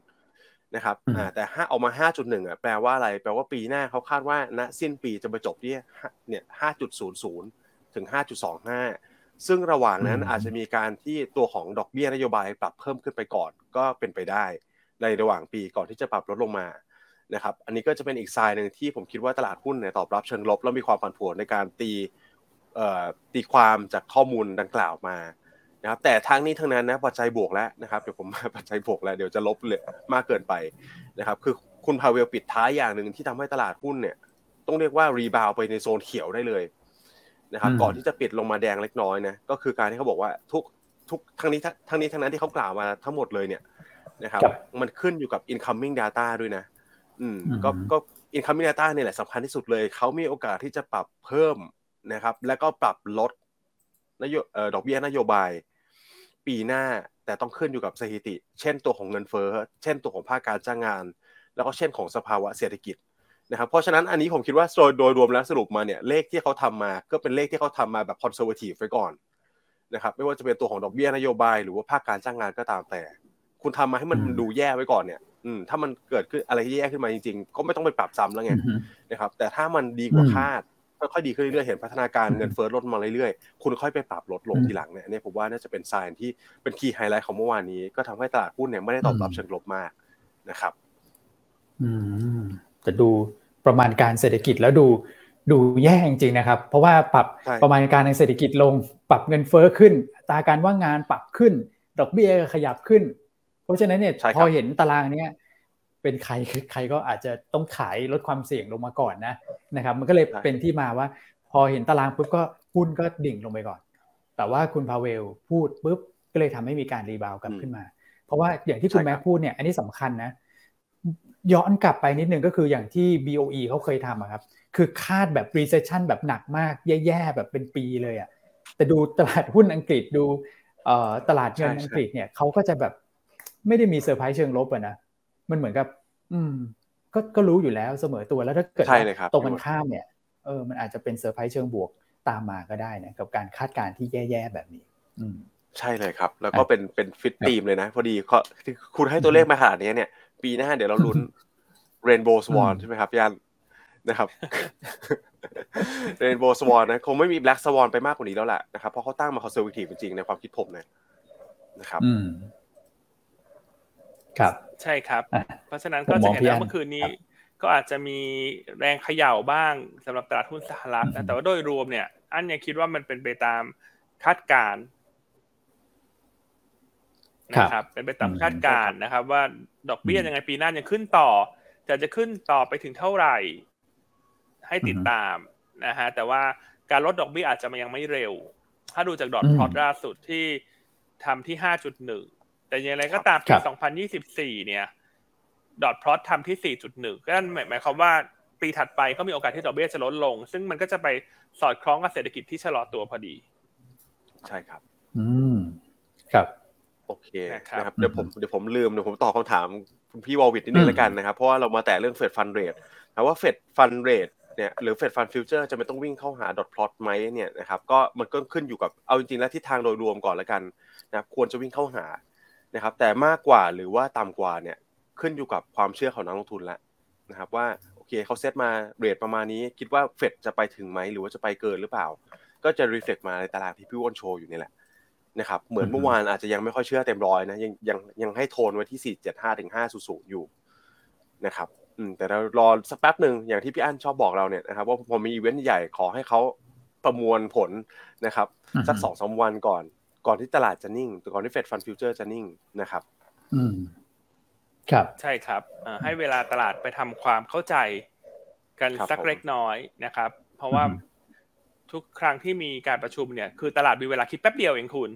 S2: นะครับอ่าแต่ห้าออกมา 5.1 อะแปลว่าอะไร แปลว่าปีหน้าเขาคาดว่าณสิ้นปีจะไปจบที่เนี่ย 5.00 ถึง 5.25 ซึ่งระหว่างนั้นอาจจะมีการที่ตัวของดอกเบี้ยนโยบายปรับเพิ่มขึ้นไปก่อนก็เป็นไปได้ในระหว่างปีก่อนที่จะปรับลดลงมานะครับ อันนี้ก็จะเป็นอีกทรายหนึ่งที่ผมคิดว่าตลาดหุ้นเนี่ยตอบรับเชิงลบ แล้วมีความผันผวนในการตี ตีความจากข้อมูลดังกล่าวมานะครับแต่ทั้งนี้ทั้งนั้นนะปัจจัยบวกแล้วนะครับเดี๋ยวผมมาปัจจัยบวกแล้วเดี๋ยวจะลบเลยมากเกินไปนะครับคือคุณพาเวลปิดท้ายอย่างหนึ่งที่ทำให้ตลาดหุ้นเนี่ยต้องเรียกว่ารีบาวไปในโซนเขียวได้เลยนะครับก่อนที่จะปิดลงมาแดงเล็กน้อยนะก็คือการที่เขาบอกว่าทุกทุกทั้งนี้ทั้งนี้ทั้งนั้นที่เขากล่าวมาทั้งหมดเลยเนี่ยนะครับมันขึ้นอยู่กับ incoming data ด้วยนะอืมก็ก็ incoming data เนี่ยแหละสำคัญที่สุดเลยเขามีโอกาสที่จะปรับเพิ่ม นะครับ แล้วก็ปรับลดนโยดอกเบี้ยนโยบาย ปีหน้าแต่ต้องขึ้นอยู่กับสถิติ เช่นตัวของเงินเฟ้อเช่นตัวของภาคการจ้างงาน แล้วก็เช่นของสภาวะเศรษฐกิจนะครับเพราะฉะนั้นอันนี้ผมคิดว่าโดยโดยรวมแล้วสรุปมาเนี่ยเลขที่เขาทำมาก็เป็นเลขที่เขาทำมาแบบคอนเซอร์เวทีฟไว้ก่อนนะครับไม่ว่าจะเป็นตัวของดอกเบี้ยนโยบาย หรือว่าภาคการจ้างงานก็ตามแต่ คุณทำมาให้มันดูแย่ไว้ก่อนเนี่ยอืมถ้ามันเกิดขึ้นอะไรที่แย่ขึ้นมาจริงๆ ก็ไม่ต้องไปปรับซ้ำแล้วไงนะครับแต่ถ้ามันดีกว่าคาด ค่อยๆดีขึ้นเรื่อยๆเห็นพัฒนาการเงินเฟ้อลดมาเรื่อยๆ คุณค่อยไปปรับลดลงทีหลังเนี่ยนี่ผมว่าน่าจะเป็น sign ที่เป็น key highlight ของเมื่อวานนี้ ก็ทำให้ตลาดหุ้นเนี่ยไม่ได้ตอบรับเชิงลบมากนะครับ
S1: อืมแต่ดูประมาณการเศรษฐกิจแล้วดูดูแย่จริงๆนะครับ เพราะว่าปรับประมาณการในเศรษฐกิจลง ปรับเงินเฟ้อขึ้นอัตราการว่างงานปรับขึ้น ดอกเบี้ยขยับขึ้น เพราะฉะนั้นเนี่ยพอเห็นตารางเนี้ย เป็นใครใครก็อาจจะต้องขายลดความเสี่ยงลงมาก่อนนะนะครับ มันก็เลยเป็นที่มาว่า พอเห็นตารางปุ๊บก็หุ้นก็ดิ่งลงไปก่อน แต่ว่าคุณพาเวลพูดปุ๊บก็เลยทำให้มีการรีบาวกลับขึ้นมา เพราะว่าอย่างที่คุณแม่พูดเนี่ย อันนี้สำคัญนะ ย้อนกลับไปนิดนึงก็คืออย่างที่ BOE เขาเคยทำครับ คือคาดแบบ recession แบบหนักมากแย่ๆแบบเป็นปีเลยอะแต่ดูตลาดหุ้นอังกฤษดูตลาดเงินอังกฤษเนี่ยเขาก็จะแบบไม่ได้มีเซอร์ไพรส์เชิงลบอะนะ มันเหมือนกับ อืม ก็ก็รู้อยู่แล้วเสมอตัวแล้วถ้าเกิดตรงกันข้ามเนี่ยเออมันอาจจะเป็นเซอร์ไพรส์เชิงบวกตามมาก็ได้นะกับการคาดการณ์ที่แย่ๆแบบนี้ อืม
S2: ใช่เลยครับ แล้วก็เป็นเป็น fit theme เลยนะ พอดีคุณให้ตัวเลขมาขนาดนี้เนี่ย ปีหน้าเดี๋ยวเราลุ้น rainbow swan ใช่ไหมครับยันนะครับ rainbow swan นะคงไม่มี black swan ไปมากกว่านี้แล้วแหละนะครับเพราะเขาตั้งมา conservative จริงๆในความคิดผมนะนะครับ
S1: ครับ
S3: ใช่ครับ เพราะฉะนั้นก็จะเห็นว่าเมื่อคืนนี้ ก็อาจจะมีแรงเขย่าบ้างสำหรับตลาดหุ้นสหรัฐนะแต่ว่าโดยรวมเนี่ย อันยังคิดว่ามันเป็นไปตามคาดการณ์นะครับเป็นไปตามคาดการณ์นะครับ ว่าดอกเบี้ยยังไงปีหน้ายังขึ้นต่อจะจะขึ้นต่อไปถึงเท่าไหร่ ให้ติดตามนะฮะแต่ว่าการลดดอกเบี้ยอาจจะมันยังไม่เร็ว ถ้าดูจากดอทพลอตล่าสุดที่ทำที่ห้าจุดหนึ่ง แต่อย่างไรก็ตามปี 2024 เนี่ย ดอทพลอตทำที่ 4.1 ก็นั่นหมายความว่าปีถัดไปก็มีโอกาสที่ดอกเบี้ยจะลดลง ซึ่งมันก็จะไปสอดคล้องกับเศรษฐกิจที่ชะลอตัวพอดี
S2: ใช่ครับ
S1: อืม ครับ
S2: โอเคนะครับ เดี๋ยวผมเดี๋ยวผมลืมเดี๋ยวผมตอบคำถามคุณพี่วอลวิดนิดนึงแล้วกันนะครับ เพราะว่าเรามาแต่เรื่องเฟดฟันเรทนะว่า Fed Fund Rate เนี่ยหรือ Fed Fund Future จะไม่ต้องวิ่งเข้าหา dot plot ไหมเนี่ยนะครับก็มันก็ขึ้นอยู่กับเอาจริงๆแล้วทิศทางโดยรวมก่อนแล้วกันนะครับควรจะวิ่งเข้าหา นะครับแต่มากกว่าหรือว่าต่ำกว่าเนี่ยขึ้นอยู่กับความเชื่อของนักลงทุนแล้วนะครับว่าโอเคเขาเซตมา rate ประมาณนี้ คิดว่าเฟดจะไปถึงไหมหรือว่าจะไปเกินหรือเปล่า ก็จะ reflect มาในตลาดที่พี่อ้นโชว์อยู่นี่แหละนะครับเหมือนเมื่อวานอาจจะยังไม่ค่อยเชื่อเต็มร้อยนะยังยังยังให้โทนไว้ที่475ถึง500อยู่นะครับแต่เรารอสักแป๊บหนึ่งอย่างที่พี่อั้นชอบบอกเราเนี่ยนะครับว่าพอมีอีเวนต์ใหญ่ขอให้เขาประมวลผลนะครับสักสองสาวันก่อน ก่อนที่ตลาดจะนิ่งก่อนที่เฟดฟันฟิวเจอร์จะนิ่งนะครับ
S1: อืมครับ
S3: ใช่ครับให้เวลาตลาดไปทำความเข้าใจกันสักเล็กน้อยนะครับ เพราะว่าทุกครั้งที่มีการประชุมเนี่ย คือตลาดมีเวลาคิดแป๊บเดียวเองคุณ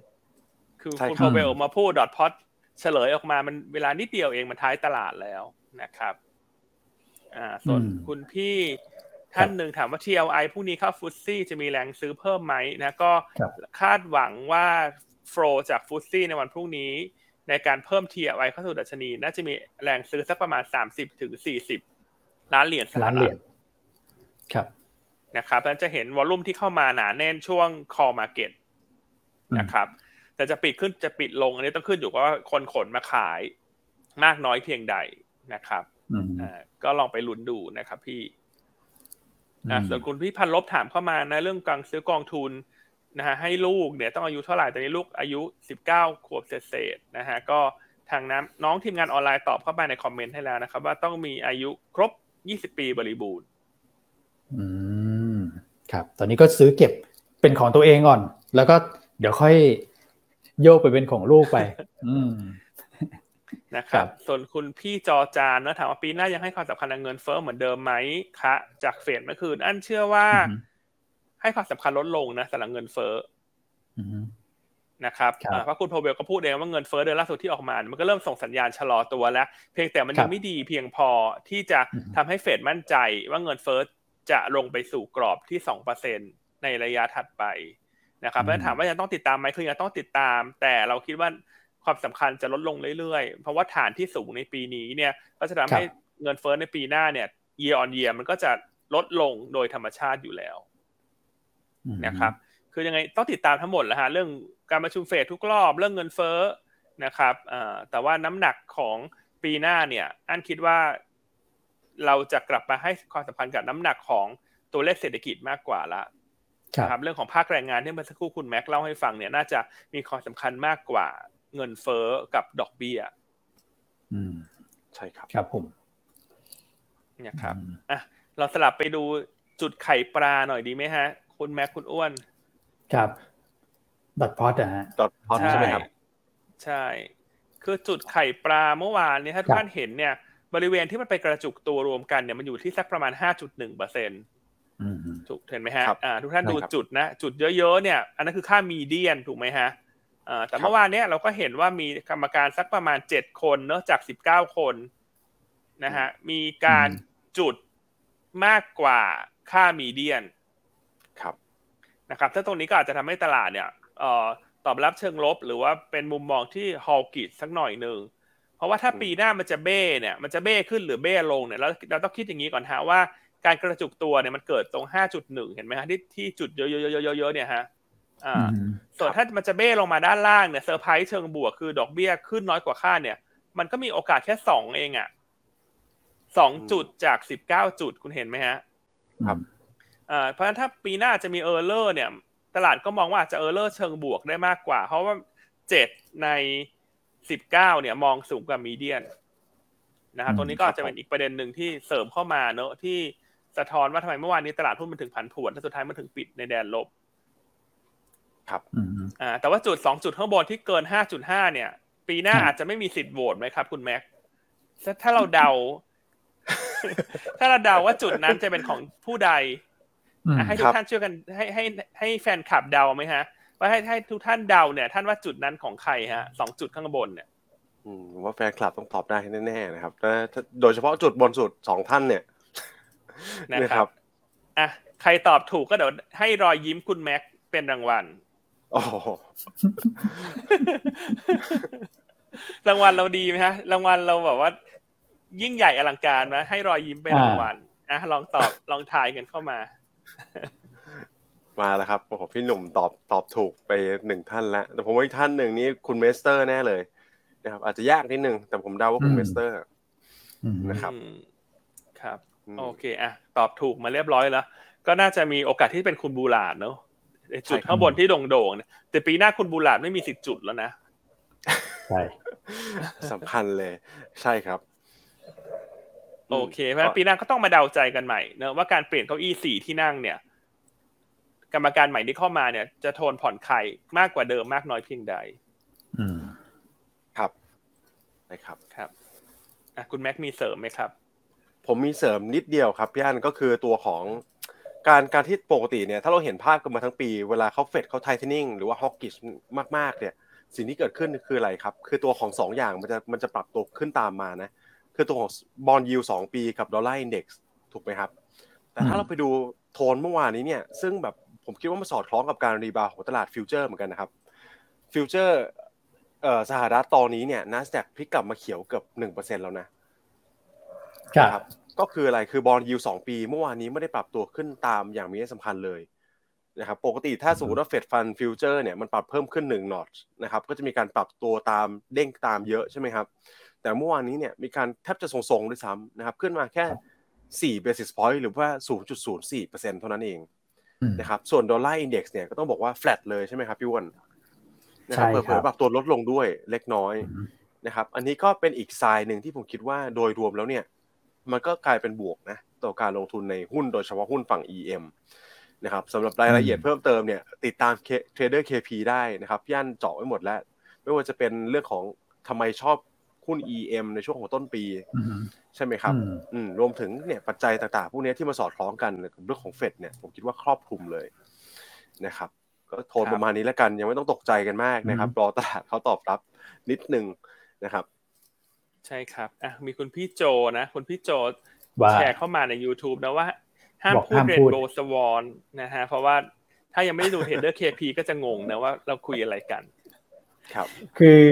S3: คือคุณโคเวลมาพูดดอทพอตเฉลยออกมามันเวลานิดเดียวเองมันท้ายตลาดแล้วนะครับ อ่า ส่วนคุณพี่ ท่านหนึ่งถามว่า TLI พรุ่งนี้เข้าฟุตซี่จะมีแรงซื้อเพิ่มไหมนะก็คาดหวังว่าโฟลจากฟุตซี่ในวันพรุ่งนี้ ในการเพิ่ม TLI เข้าสู่ดัชนี น่าจะมีแรงซื้อสักประมาณสามสิบถึงสี่สิบล้านเหรียญ
S1: ล้านเหรียญครับ
S3: นะครับแล้วจะเห็นวอลลุ่มที่เข้ามาหนาแน่นช่วง call market นะครับแต่จะปิดขึ้นจะปิดลง อันนี้ต้องขึ้นอยู่ว่าคนขนมาขายมากน้อยเพียงใดนะครับอ่าก็ลองไปลุ้นดูนะครับพี่ อ่าส่วนคุณพี่พันลบถามเข้ามานะเรื่องการซื้อกองทุนนะฮะให้ลูกเนี่ยต้องอายุเท่าไหร่ตอนนี้ลูกอายุสิบเก้าขวบเศษนะฮะก็ทางน้ำน้องทีมงานออนไลน์ตอบเข้าไปในคอมเมนต์ให้แล้วนะครับ ว่าต้องมีอายุครบยี่สิบปีบริบูรณ์
S1: อืมครับ ตอนนี้ก็ซื้อเก็บเป็นของตัวเองก่อน แล้วก็เดี๋ยวค่อยโยกไปเป็นของลูกไป อืม
S3: นะครับส่วนคุณพี่จอจานนะถามว่าปีหน้ายังให้ความสำคัญกับเงินเฟ้อเหมือนเดิมไหมคะจากเฟดเมื่อคืนอันเชื่อว่า ให้ความสำคัญลดลงนะสำหรับเงินเฟ้อนะครับเพราะคุณโพเวลก็พูดเองว่าเงินเฟ้อเดือนล่าสุดที่ออกมา มันก็เริ่มส่งสัญญาณชะลอตัวแล้ว เพียงแต่มันยังไม่ดีเพียงพอที่จะทำให้เฟดมั่นใจว่าเงินเฟ้อจะลงไปสู่กรอบที่สองเปอร์เซ็นในระยะถัดไปนะครับแล้วถามว่ายังต้องติดตามไหมคือยังต้องติดตาม แต่เราคิดว่า ความสำคัญจะลดลงเรื่อยๆ เพราะว่าฐานที่สูงในปีนี้เนี่ยก็จะทำให้เงินเฟ้อในปีหน้าเนี่ย year on year มันก็จะลดลงโดยธรรมชาติอยู่แล้วนะครับ คือยังไงต้องติดตามทั้งหมดแหละฮะเรื่องการประชุมเฟดทุกรอบเรื่องเงินเฟ้อนะครับแต่ว่าน้ำหนักของปีหน้าเนี่ยอันคิดว่าเราจะกลับมาให้ความสัมพันธ์กับน้ำหนักของตัวเลขเศรษฐกิจมากกว่าละครับเรื่องของภาคแรงงานที่เมื่อสักครู่คุณแม็กเล่าให้ฟังเนี่ยน่าจะมีความสำคัญมากกว่า เงินเฟ้อกับดอกเบี้ย
S1: อืม
S2: ใช่ครับ
S1: ครับผม
S3: เนี่ยครับอะเราสลับไปดูจุดไข่ปลาหน่อยดีไหมฮะ คุณแม็กคุณอ้วน
S1: ครับดอทพอตอะฮะ
S2: ดอทพอตใช่ไหมครับ
S3: ใช่ คือจุดไข่ปลาเมื่อวานนี้ถ้าท่านเห็นเนี่ย บริเวณที่มันไปกระจุกตัวรวมกันเนี่ยมันอยู่ที่สักประมาณห้าจุดหนึ่งเปอร์เซ็นต์ถูกเห็นไหมฮะอ่าทุกท่านดูจุดนะ จุดเยอะๆเนี่ย อันนั้นคือค่ามีเดียนถูกไหมฮะ แต่เมื่อวานเนี้ยเราก็เห็นว่ามีกรรมการสักประมาณเจ็ดคนเนอะจากสิบเก้าคนนะฮะมีการจุดมากกว่าค่ามีเดียน
S2: ครับ
S3: นะครับ ถ้าตรงนี้ก็อาจจะทำให้ตลาดเนี่ยตอบรับเชิงลบ หรือว่าเป็นมุมมองที่ฮอลกิดสักหน่อยหนึ่งเพราะว่าถ้าปีหน้ามันจะเบ้เนี่ยมันจะเบ้ขึ้นหรือเบ้ลงเนี่ยเราเราต้องคิดอย่างนี้ก่อนฮะว่าการกระจุกตัวเนี่ยมันเกิดตรงห้าจุดหนึ่งเห็นไหมฮะที่ที่จุดเยอะๆๆๆเนี่ยฮะ อ่า ส่วนถ้ามันจะเบ้ลงมาด้านล่างเนี่ยเซอร์ไพรส์เชิงบวกคือดอกเบี้ยขึ้นน้อยกว่าคาดเนี่ย มันก็มีโอกาสแค่สองเองอะสองจุดจากสิบเก้าจุดคุณเห็นไหมฮะ
S2: ครับ
S3: อ่าเพราะฉะนั้นถ้าปีหน้าจะมี error เนี่ย ตลาดก็มองว่าจะ error เชิงบวกได้มากกว่า เพราะว่าเจ็ดในสิบเก้าเนี่ย มองสูงกว่า median นะครับตัวนี้ก็จะเป็นอีกประเด็นหนึ่งที่เสริมเข้ามาเนอะที่สะท้อนว่าทำไมเมื่อวานนี้ตลาดหุ้นมันถึงผันผวนและสุดท้ายมันถึงปิดในแดนลบ
S2: ครับ
S3: อ่าแต่ว่าจุดสองจุดข้างบนที่เกินห้าจุดห้าเนี่ย ปีหน้าอาจจะไม่มีสิทธิ์โหวตไหมครับ คุณแม็กถ้าเราเดา ถ้าเราเดาว่าจุดนั้นจะเป็นของผู้ใดให้ทุกท่านช่วยกันให้ให้ให้แฟนคลับเดาไหมฮะว่าให้ให้ทุกท่านเดาเนี่ย ท่านว่าจุดนั้นของใครฮะสองจุดข้างบนเนี่ย
S2: อืมว่าแฟนคลับต้องตอบได้แน่ๆนะครับแต่โดยเฉพาะจุดบนสุดสองท่านเนี่ย
S3: นะครับอะใครตอบถูกก็เดี๋ยวให้รอยยิ้มคุณแม็กเป็นรางวัล
S2: โอ้
S3: รางวัลเราดีไหมฮะ รางวัลเราแบบว่า ยิ่งใหญ่อลังการไหมให้รอยยิ้มเป็นรางวัลอะลองตอบลองทายกันเข้ามา
S2: มาแล้วครับโอ้โหพี่หนุ่มตอบตอบถูกไปหนึ่งท่านแล้วแต่ผมว่าอีกท่านหนึ่งนี่คุณเมสเตอร์แน่เลยนะครับ อาจจะยากนิดนึงแต่ผมเดาว่าคุณเมสเตอร์นะครับ
S3: ครับ โอเคอะตอบถูกมาเรียบร้อยแล้ว ก็น่าจะมีโอกาสที่เป็นคุณบูลาดเนาะ จุดข้างบนที่โด่งๆเนี่ยแต่ปีหน้าคุณบูลาดไม่มีสิทธิ์จุดแล้วนะ
S1: ใช่
S2: สำคัญเลย ใช่ครับ
S3: โอเคเพราะปีหน้าก็ต้องมาเดาใจกันใหม่เนอะว่าการเปลี่ยนเก้าอี้สี่ที่นั่งเนี่ย กรรมการใหม่ที่เข้ามาเนี่ย จะโทนผ่อนคลายมากกว่าเดิมมากน้อยเพียงใด
S2: อืม ครับนะครับ
S3: ครับอะคุณแม็กมีเสริมไหมครับ
S2: ผมมีเสริมนิดเดียวครับพี่อันก็คือตัวของ การการที่ปกติเนี่ยถ้าเราเห็นภาพกันมาทั้งปี เวลาเขาเฟดเขา tightening หรือว่า hawkish มากๆเนี่ยสิ่งที่เกิดขึ้นคืออะไรครับ คือตัวของ 2 อย่างมันจะมันจะปรับตัวขึ้นตามมานะ คือตัวของ bond yield สองปีกับ dollar index ถูกไหมครับ แต่ถ้าเราไปดูโทนเมื่อวานนี้เนี่ย ซึ่งแบบผมคิดว่ามันสอดคล้องกับการ rebound ของตลาด future เหมือนกันนะครับ future เอ่อสหรัฐตอนนี้เนี่ยนัสแดกพลิกกลับมาเขียวเกือบหนึ่งเปอร์เซ็นต์แล้วนะ
S1: ครับ
S2: ก็คืออะไรคือ bond yield สองปี เมื่อวานนี้ไม่ได้ปรับตัวขึ้นตามอย่างมีนัยสำคัญเลยนะครับปกติถ้าสมมติว่า Fed Fund Future เนี่ยมันปรับเพิ่มขึ้น1 notch นะครับก็จะมีการปรับตัวตามเด้งตามเยอะใช่ไหมครับแต่เมื่อวานนี้เนี่ยมีการแทบจะทรงๆด้วยซ้ำนะครับขึ้นมาแค่4 basis point หรือว่า 0.04%เท่านั้นเองนะครับส่วนดอลลาร์อินเด็กซ์เนี่ยก็ต้องบอกว่า flat เลยใช่ไหมครับพี่วอนนะครับเผื่อปรับตัวลดลงด้วยเล็กน้อยนะครับอันนี้ก็เป็นอีกทรายหนึ่งที่ผมคิดว่าโดยรวมแล้วเนี่ย มันก็กลายเป็นบวกนะต่อการลงทุนในหุ้นโดยเฉพาะหุ้นฝั่ง EM นะครับสำหรับรายละเอียดเพิ่มเติมเนี่ยติดตามเทรดเดอร์เคได้นะครับย่านเจาะไว้หมดแล้ว ไม่ว่าจะเป็นเรื่องของทำไมชอบหุ้น EM ในช่วงของต้นปี ใช่ไหมครับอืรวมถึงเนี่ยปัจจัยต่างๆ พวกนี้ที่มาสอดคล้องกันกับเรื่องของเฟดเนี่ยผมคิดว่าครอบคลุมเลยนะครับ ก็โทนประมาณนี้แล้วกันยังไม่ต้องตกใจกันมากนะครับ รอตลาดเขาตอบรับนิดนึงนะครับ
S3: ใช่ครับอะมีคุณพี่โจนะคุณพี่โจแชร์เข้ามาใน YouTube นะว่า ห้ามพูด rainbow swan นะฮะเพราะว่าถ้ายังไม่ดู Trader KP ก็จะงงนะว่าเราคุยอะไรกัน
S2: ครับ
S1: คือ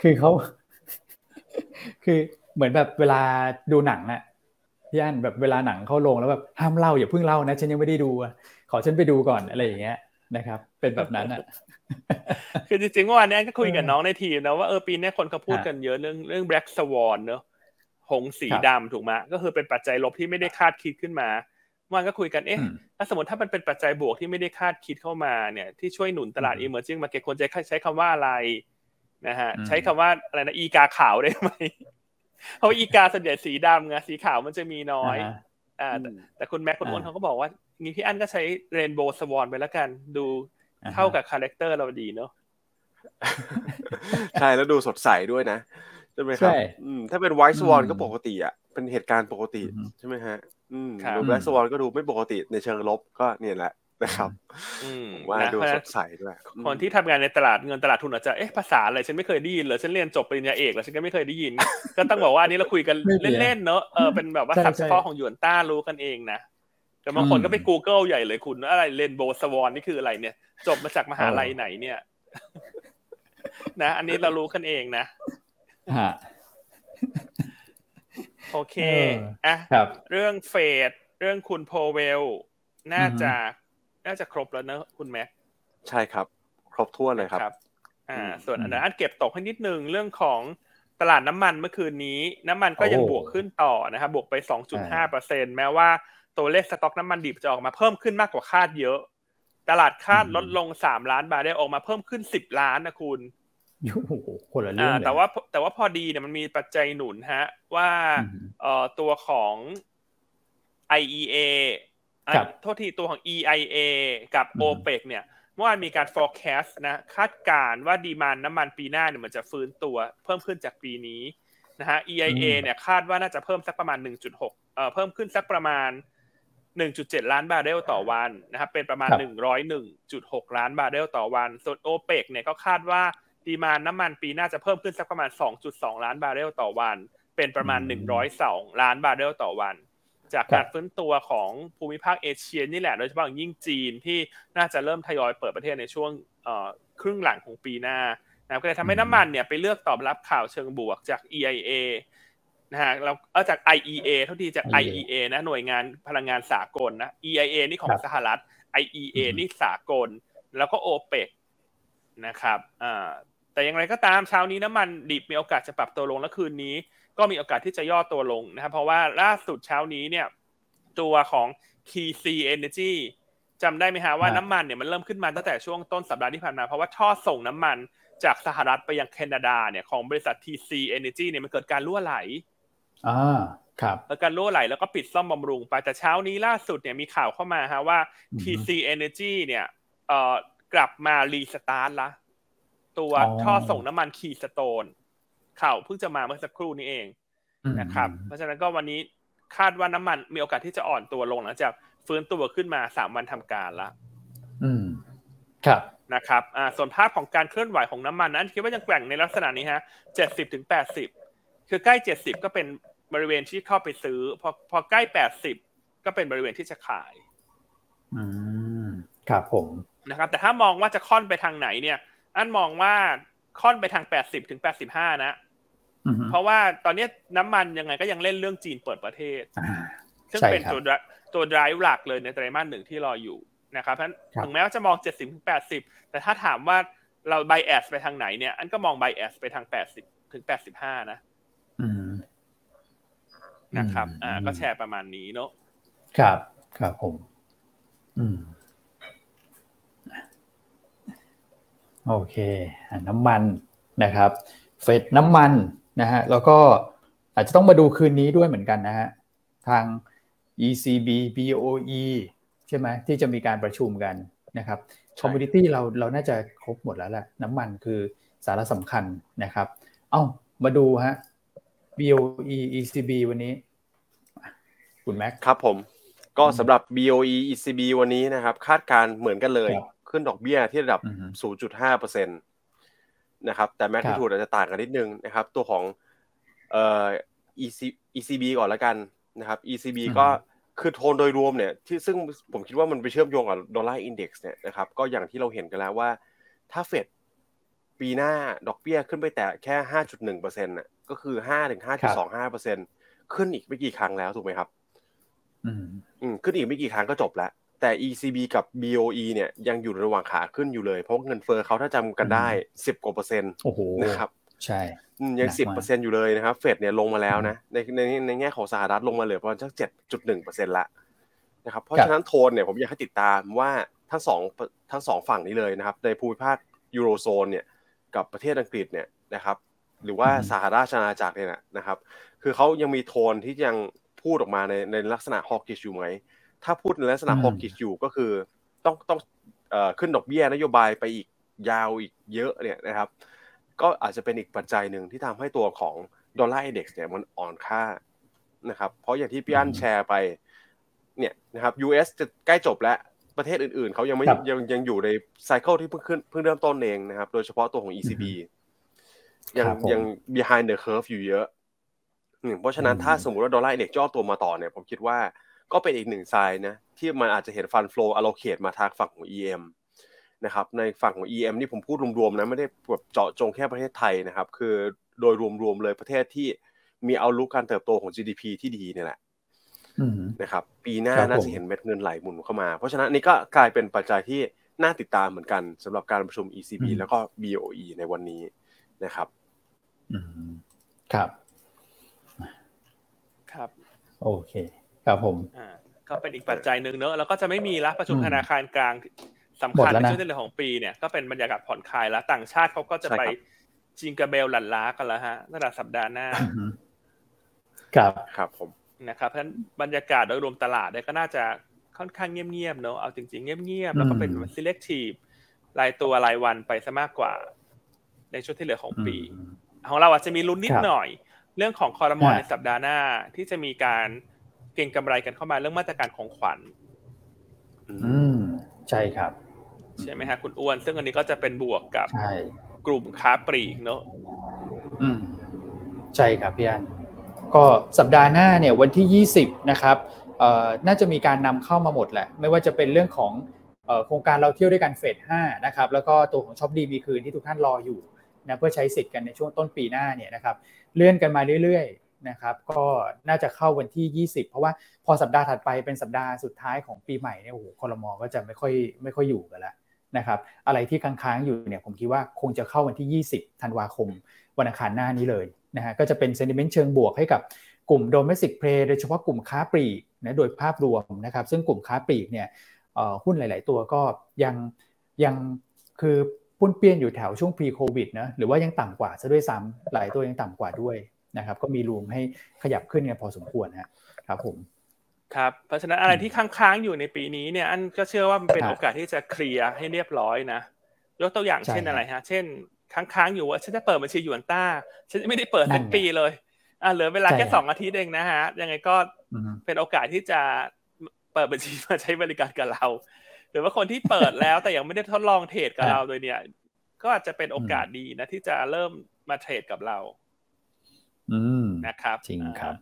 S1: คือเขาคือเหมือนแบบเวลาดูหนังอะพี่อันแบบเวลาหนังเข้าลงแล้วแบบห้ามเล่าอย่าเพิ่งเล่านะฉันยังไม่ได้ดูขอฉันไปดูก่อนอะไรอย่างเงี้ยนะครับ เป็นแบบนั้นอะ
S3: คือจริงๆเมื่อวานนี้ก็คุยกับน้องในทีมนะว่าเออปีนี้คนเขาพูดกันเยอะเรื่องเรื่องแบล็กสวอนเนอะหงสีดำถูกไหมก็คือเป็นปัจจัยลบที่ไม่ได้คาดคิดขึ้นมามันก็คุยกันเอ๊ะถ้าสมมติถ้ามันเป็นปัจจัยบวกที่ไม่ได้คาดคิดเข้ามาเนี่ยที่ช่วยหนุนตลาด emerging market ควรจะใช้คำว่าอะไรนะฮะใช้คำว่าอะไรนะอีกาขาวได้ไหมเพราะอีกาส่วนใหญ่สีดำไงสีขาวมันจะมีน้อยอ่าแต่คุณแม็กคุณอ้นเขาก็บอกว่างี้พี่อั้นก็ใช้ rainbow swan ไปแล้วกัน ดู เข้ากับ character เราดีเนาะ
S2: ใช่แล้วดูสดใสด้วยนะใช่ไหมครับถ้าเป็น white swan ก็ปกติอะเป็นเหตุการณ์ปกติใช่ไหมฮะอืมดู black swan ก็ดูไม่ปกติในเชิงลบก็เนี่ยแหละนะครับว่าดูสดใสด้วย
S3: คนที่ทำงานในตลาดเงินตลาดทุนอาจจะเอ๊ะภาษาอะไรฉันไม่เคยได้ยินเหรอฉันเรียนจบปริญญาเอกแล้วฉันก็ไม่เคยได้ยิน ก็ต้องบอกว่าอันนี้เราคุยกันเล่นๆเนอะเออเป็นแบบว่าสับเฉพาะของหยวนต้ารู้กันเองนะ แต่บางคนก็ไป Google ใหญ่เลยคุณอะไรเรนโบว์สวอนนี่คืออะไรเนี่ย จบมาจากมหาลัยไหนเนี่ย นะ อันนี้เรารู้กันเองนะโอเคอะเรื่องเฟดเรื่องคุณโพเวล น่าจะ น่าจะครบแล้วเนอะคุณแม็ก
S2: ใช่ครับ ครบถ้วนเลยครับ
S3: อ่า ส่วนอันนั้นเก็บตกให้นิดนึงเรื่องของตลาดน้ำมันเมื่อคืนนี้ น้ำมันก็ยังบวกขึ้นต่อนะครับบวกไป 2.5เปอร์เซ็นแม้ว่า ตัวเลขสต็อกน้ำมันดิบจะออกมาเพิ่มขึ้นมากกว่าคาดเยอะ ตลาดคาดลดลง3ล้านบาทได้ออกมาเพิ่มขึ้น10ล้านนะคุณ
S1: คนละเรื่อง
S3: แต่ว่าแต่ว่าพอดีเนี่ยมันมีปัจจัยหนุนฮะ ว่าเอ่อตัวของ IEA โทษทีตัวของ EIA กับ OPEC เนี่ยเมื่อวานมีการ forecast นะคาดการณ์ว่า demand น้ำมันปีหน้าเนี่ยมันจะฟื้นตัวเพิ่มขึ้นจากปีนี้นะฮะ EIA เนี่ยคาดว่าน่าจะเพิ่มสักประมาณ 1.6เอ่อเพิ่มขึ้นสักประมาณ 1.7 ล้านบาร์เรลต่อวันนะครับเป็นประมาณ 101.6 ล้านบาร์เรลต่อวัน ส่วน OPEC เนี่ยก็คาดว่าดีมาน้ำมันปีหน้าจะเพิ่มขึ้นสักประมาณ 2.2 ล้านบาร์เรลต่อวัน เป็นประมาณ 102 ล้านบาร์เรลต่อวัน จากการฟื้นตัวของภูมิภาคเอเชียนี่แหละโดยเฉพาะอย่างยิ่งจีนที่น่าจะเริ่มทยอยเปิดประเทศในช่วงครึ่งหลังของปีหน้านะก็เลยทำให้น้ำมันเนี่ยไปเลือกตอบรับข่าวเชิงบวกจาก EIA นะฮะเราเอาจาก IEA เท่าที่จาก IEA นะหน่วยงานพลังงานสากลนะ EIA นี่ของสหรัฐ IEA นี่สากล แล้วก็ OPEC นะครับอ่าแต่อย่างไรก็ตามเช้านี้น้ำมันดิบมีโอกาสจะปรับตัวลงและคืนนี้ ก็มีโอกาสที่จะย่อตัวลงนะครับเพราะว่าล่าสุดเช้านี้เนี่ยตัวของ KC Energy จำได้ไหมฮะว่าน้ำมันเนี่ยมันเริ่มขึ้นมาตั้งแต่ช่วงต้นสัปดาห์ที่ผ่านมา เพราะว่าท่อส่งน้ำมันจากสหรัฐไปยังแคนาดาเนี่ยของบริษัท TC Energy เนี่ยมันเกิดการรั่วไหล
S1: อ่าครับ
S3: เกิดการรั่วไหลแล้วก็ปิดซ่อมบำรุงไปแต่เช้านี้ล่าสุดเนี่ยมีข่าวเข้ามาฮะว่า TC Energy เนี่ยเอ่อกลับมา restart ละตัวท่อส่งน้ำมัน Keystone ข่าวเพิ่งจะมาเมื่อสักครู่นี้เองนะครับ เพราะฉะนั้นก็วันนี้คาดว่าน้ำมันมีโอกาสที่จะอ่อนตัวลงหลังจากฟื้นตัวขึ้นมาสามวันทำการละ
S1: อืม ครับ
S3: นะครับ อ่า ส่วนภาพของการเคลื่อนไหวของน้ำมันนั้นคิดว่ายังแกว่งในลักษณะนี้ฮะเจ็ดสิบถึงแปดสิบคือใกล้เจ็ดสิบก็เป็น บริเวณที่เข้าไปซื้อ พอพอใกล้แปดสิบก็เป็นบริเวณที่จะขาย
S1: อืมครับผม
S3: นะครับ แต่ถ้ามองว่าจะค่อนไปทางไหนเนี่ย อันมองว่าค่อนไปทางแปดสิบถึงแปดสิบห้านะเพราะว่าตอนนี้น้ำมันยังไงก็ยังเล่นเรื่องจีนเปิดประเทศ ซึ่งเป็นตัวตัวดรายหลักเลยในไตรมาสหนึ่งที่รออยู่นะครับเพราะถึงแม้ว่าจะมองเจ็ดสิบถึงแปดสิบแต่ถ้าถามว่าเราไบแอสไปทางไหนเนี่ย อันก็มองไบแอสไปทางแปดสิบถึงแปดสิบห้านะ นะครับ อ่า ก็แชร์ประมาณนี้เนาะ
S1: ครับ ครับผม อืมโอเค น้ำมันนะครับ เฟดน้ำมันนะฮะแล้วก็อาจจะต้องมาดูคืนนี้ด้วยเหมือนกันนะฮะทาง ECB BOE ใช่ไหมที่จะมีการประชุมกันนะครับ commodity เราเราน่าจะครบหมดแล้วแหละน้ำมันคือสาระสำคัญนะครับ เอ้ามาดูฮะ BOE ECB วันนี้ คุณแม็ก
S2: ครับผม ก็สำหรับ BOE ECB วันนี้นะครับ คาดการณ์เหมือนกันเลย ขึ้นดอกเบี้ยที่ระดับ 0.5%นะครับ แต่ magnitude อาจจะต่างกันนิดนึงนะครับ ตัวของเอ่อ ECB ก่อนแล้วกันนะครับ ECB ก็คือโทนโดยรวมเนี่ยที่ซึ่งผมคิดว่ามันไปเชื่อมโยงกับ dollar index เนี่ยนะครับก็อย่างที่เราเห็นกันแล้วว่า ถ้าเฟด ปีหน้าดอกเบี้ยขึ้นไปแต่แค่ห้าจุดหนึ่งเปอร์เซ็นต์น่ะก็คือห้าถึงห้าจุดสองห้าเปอร์เซ็นต์ขึ้นอีกไม่กี่ครั้งแล้วถูกไหมครับ
S1: อืม
S2: อืมขึ้นอีกไม่กี่ครั้งก็จบแล้ว แต่ ECB กับ BOE เนี่ยยังอยู่ระหว่างขาขึ้นอยู่เลยเพราะเงินเฟ้อเขาถ้าจำกันได้สิบกว่าเปอร์เซ็นต์นะครับ
S1: ใช่
S2: ยังสิบเปอร์เซ็นอยู่เลยนะครับเฟดเนี่ยลงมาแล้วนะในในในแง่ของสหรัฐลงมาเหลือประมาณสักเจ็ดจุดหนึ่งเปอร์เซ็นต์ละนะครับเพราะฉะนั้นโทนเนี่ยผมอยากให้ติดตามว่าทั้งสองทั้งสองฝั่งนี้เลยนะครับ ในภูมิภาคยูโรโซนเนี่ย กับประเทศอังกฤษเนี่ยนะครับ หรือว่าสหราชอาณาจักรเนี่ยนะครับ คือเขายังมีโทนที่ยังพูดออกมาในในลักษณะฮอกกิชอยู่ไหมถ้าพูดในลักษณะฮอกกิชอยู่ก็คือต้องต้องขึ้นดอกเบี้ยนโยบายไปอีกยาวอีกเยอะเนี่ยนะครับ ก็อาจจะเป็นอีกปัจจัยหนึ่งที่ทำให้ตัวของ dollar index เนี่ยมันอ่อนค่านะครับ เพราะอย่างที่พี่อั้นแชร์ไปเนี่ยนะครับ US จะใกล้จบแล้ว ประเทศอื่นๆ เขายังไม่ยังยังอยู่ใน cycle ที่เพิ่งขึ้นเพิ่งเริ่มต้นเองนะครับ โดยเฉพาะตัวของ ECB ยังยัง behind the curve อยู่เยอะเพราะฉะนั้นถ้าสมมติว่า dollar index ย่อตัวมาต่อเนี่ยผมคิดว่าก็เป็นอีกหนึ่งไซน์นะที่มันอาจจะเห็นฟันฟลูอ allocate มาทางฝั่งของ EM นะครับในฝั่งของ EM นี่ผมพูดรวมๆนะไม่ได้แบบเจาะจงแค่ประเทศไทยนะครับ คือโดยรวมๆเลยประเทศที่มีเอาลุกการเติบโตของ GDP ที่ดีเนี่ยแหละ นะครับ ปีหน้าน่าจะเห็นเม็ดเงินไหลหมุนเข้ามา เพราะฉะนั้นนี่ก็กลายเป็นปัจจัยที่น่าติดตามเหมือนกันสำหรับการประชุม ECB แล้วก็ BOE ในวันนี้นะครับ
S1: ครับ
S3: ครับ
S1: โอเค ครับผม
S3: อ่าก็เป็นอีกปัจจัยหนึ่งเนอะแล้วก็จะไม่มีละประชุมธนาคารกลางสำคัญในช่วงต้นของปีเนี่ยก็เป็นบรรยากาศผ่อนคลายแล้วต่างชาติเขาก็จะไปจิงกาเบลหลันล้ากันแล้วฮะตั้งแต่สัปดาห์หน้า
S1: ครับ
S2: ครับผม
S3: นะครับเพราะฉะนั้นบรรยากาศโดยรวมตลาดเนี่ยก็น่าจะค่อนข้างเงียบๆเนอะเอาจริงๆเงียบๆแล้วก็เป็น selective รายตัวรายวันไปซะมากกว่า ในช่วงที่เหลือของปี ของเราอาจจะมีลุ้นนิดหน่อย เรื่องของคอร์มอนในสัปดาห์หน้าที่จะมีการเก่งกำไรกันเข้ามาเรื่องมาตรการของขวัญ
S1: อืมใช่ครับ
S3: ใช่ไหมฮะคุณอ้วน ซึ่งอันนี้ก็จะเป็นบวกกับกลุ่มค้าปลีกเนอะ
S1: อืมใช่ครับพี่อัน ก็สัปดาห์หน้าเนี่ยวันที่ 20 นะครับน่าจะมีการนำเข้ามาหมดแหละ ไม่ว่าจะเป็นเรื่องของโครงการเราเที่ยวด้วยกันเฟส5นะครับ แล้วก็ตัวของช้อปดีมีคืนที่ทุกท่านรออยู่นะเพื่อใช้สิทธิ์กันในช่วงต้นปีหน้าเนี่ยนะครับเลื่อนกันมาเรื่อยๆนะครับก็น่าจะเข้าวันที่ 20 เพราะว่าพอสัปดาห์ถัดไปเป็นสัปดาห์สุดท้ายของปีใหม่เนี่ยโอ้โหคอรมอก็จะไม่ค่อยไม่ค่อยอยู่กันแล้วนะครับอะไรที่ค้างๆอยู่เนี่ยผมคิดว่าคงจะเข้าวันที่ 20 ธันวาคม วันอังคารหน้านี้เลย นะฮะก็จะเป็น sentiment เชิงบวกให้กับกลุ่ม domestic play โดยเฉพาะกลุ่มค้าปลีกนะโดยภาพรวมนะครับ ซึ่งกลุ่มค้าปลีกเนี่ยหุ้นหลาย ๆ ตัวก็ยังยังคือปุ้นเปี้ยนอยู่แถวช่วง pre covid นะหรือว่ายังต่ำกว่าซะด้วยซ้ำหลายตัวยังต่ำกว่าด้วยนะครับ ก็มีรูมให้ขยับขึ้นกันพอสมควรนะครับผม
S3: ครับเพราะฉะนั้นอะไรที่ค้างๆอยู่ในปีนี้เนี่ยอันก็เชื่อว่ามันเป็นโอกาสที่จะเคลียร์ให้เรียบร้อยนะยกตัวอย่างเช่นอะไรฮะ เช่น ค้างๆอยู่ว่าฉันจะเปิดบัญชีหยวนต้า ฉันไม่ได้เปิดทั้งปีเลยอ่าเหลือเวลาแค่สองอาทิตย์เองนะฮะ ยังไงก็เป็นโอกาสที่จะเปิดบัญชีมาใช้บริการกับเรา หรือว่าคนที่เปิดแล้วแต่ยังไม่ได้ทดลองเทรดกับเราโดยเนี่ย ก็อาจจะเป็นโอกาสดีนะ ที่จะเริ่มมาเทรดกับเรา
S1: อืม
S3: นะครับ
S1: จริงครับ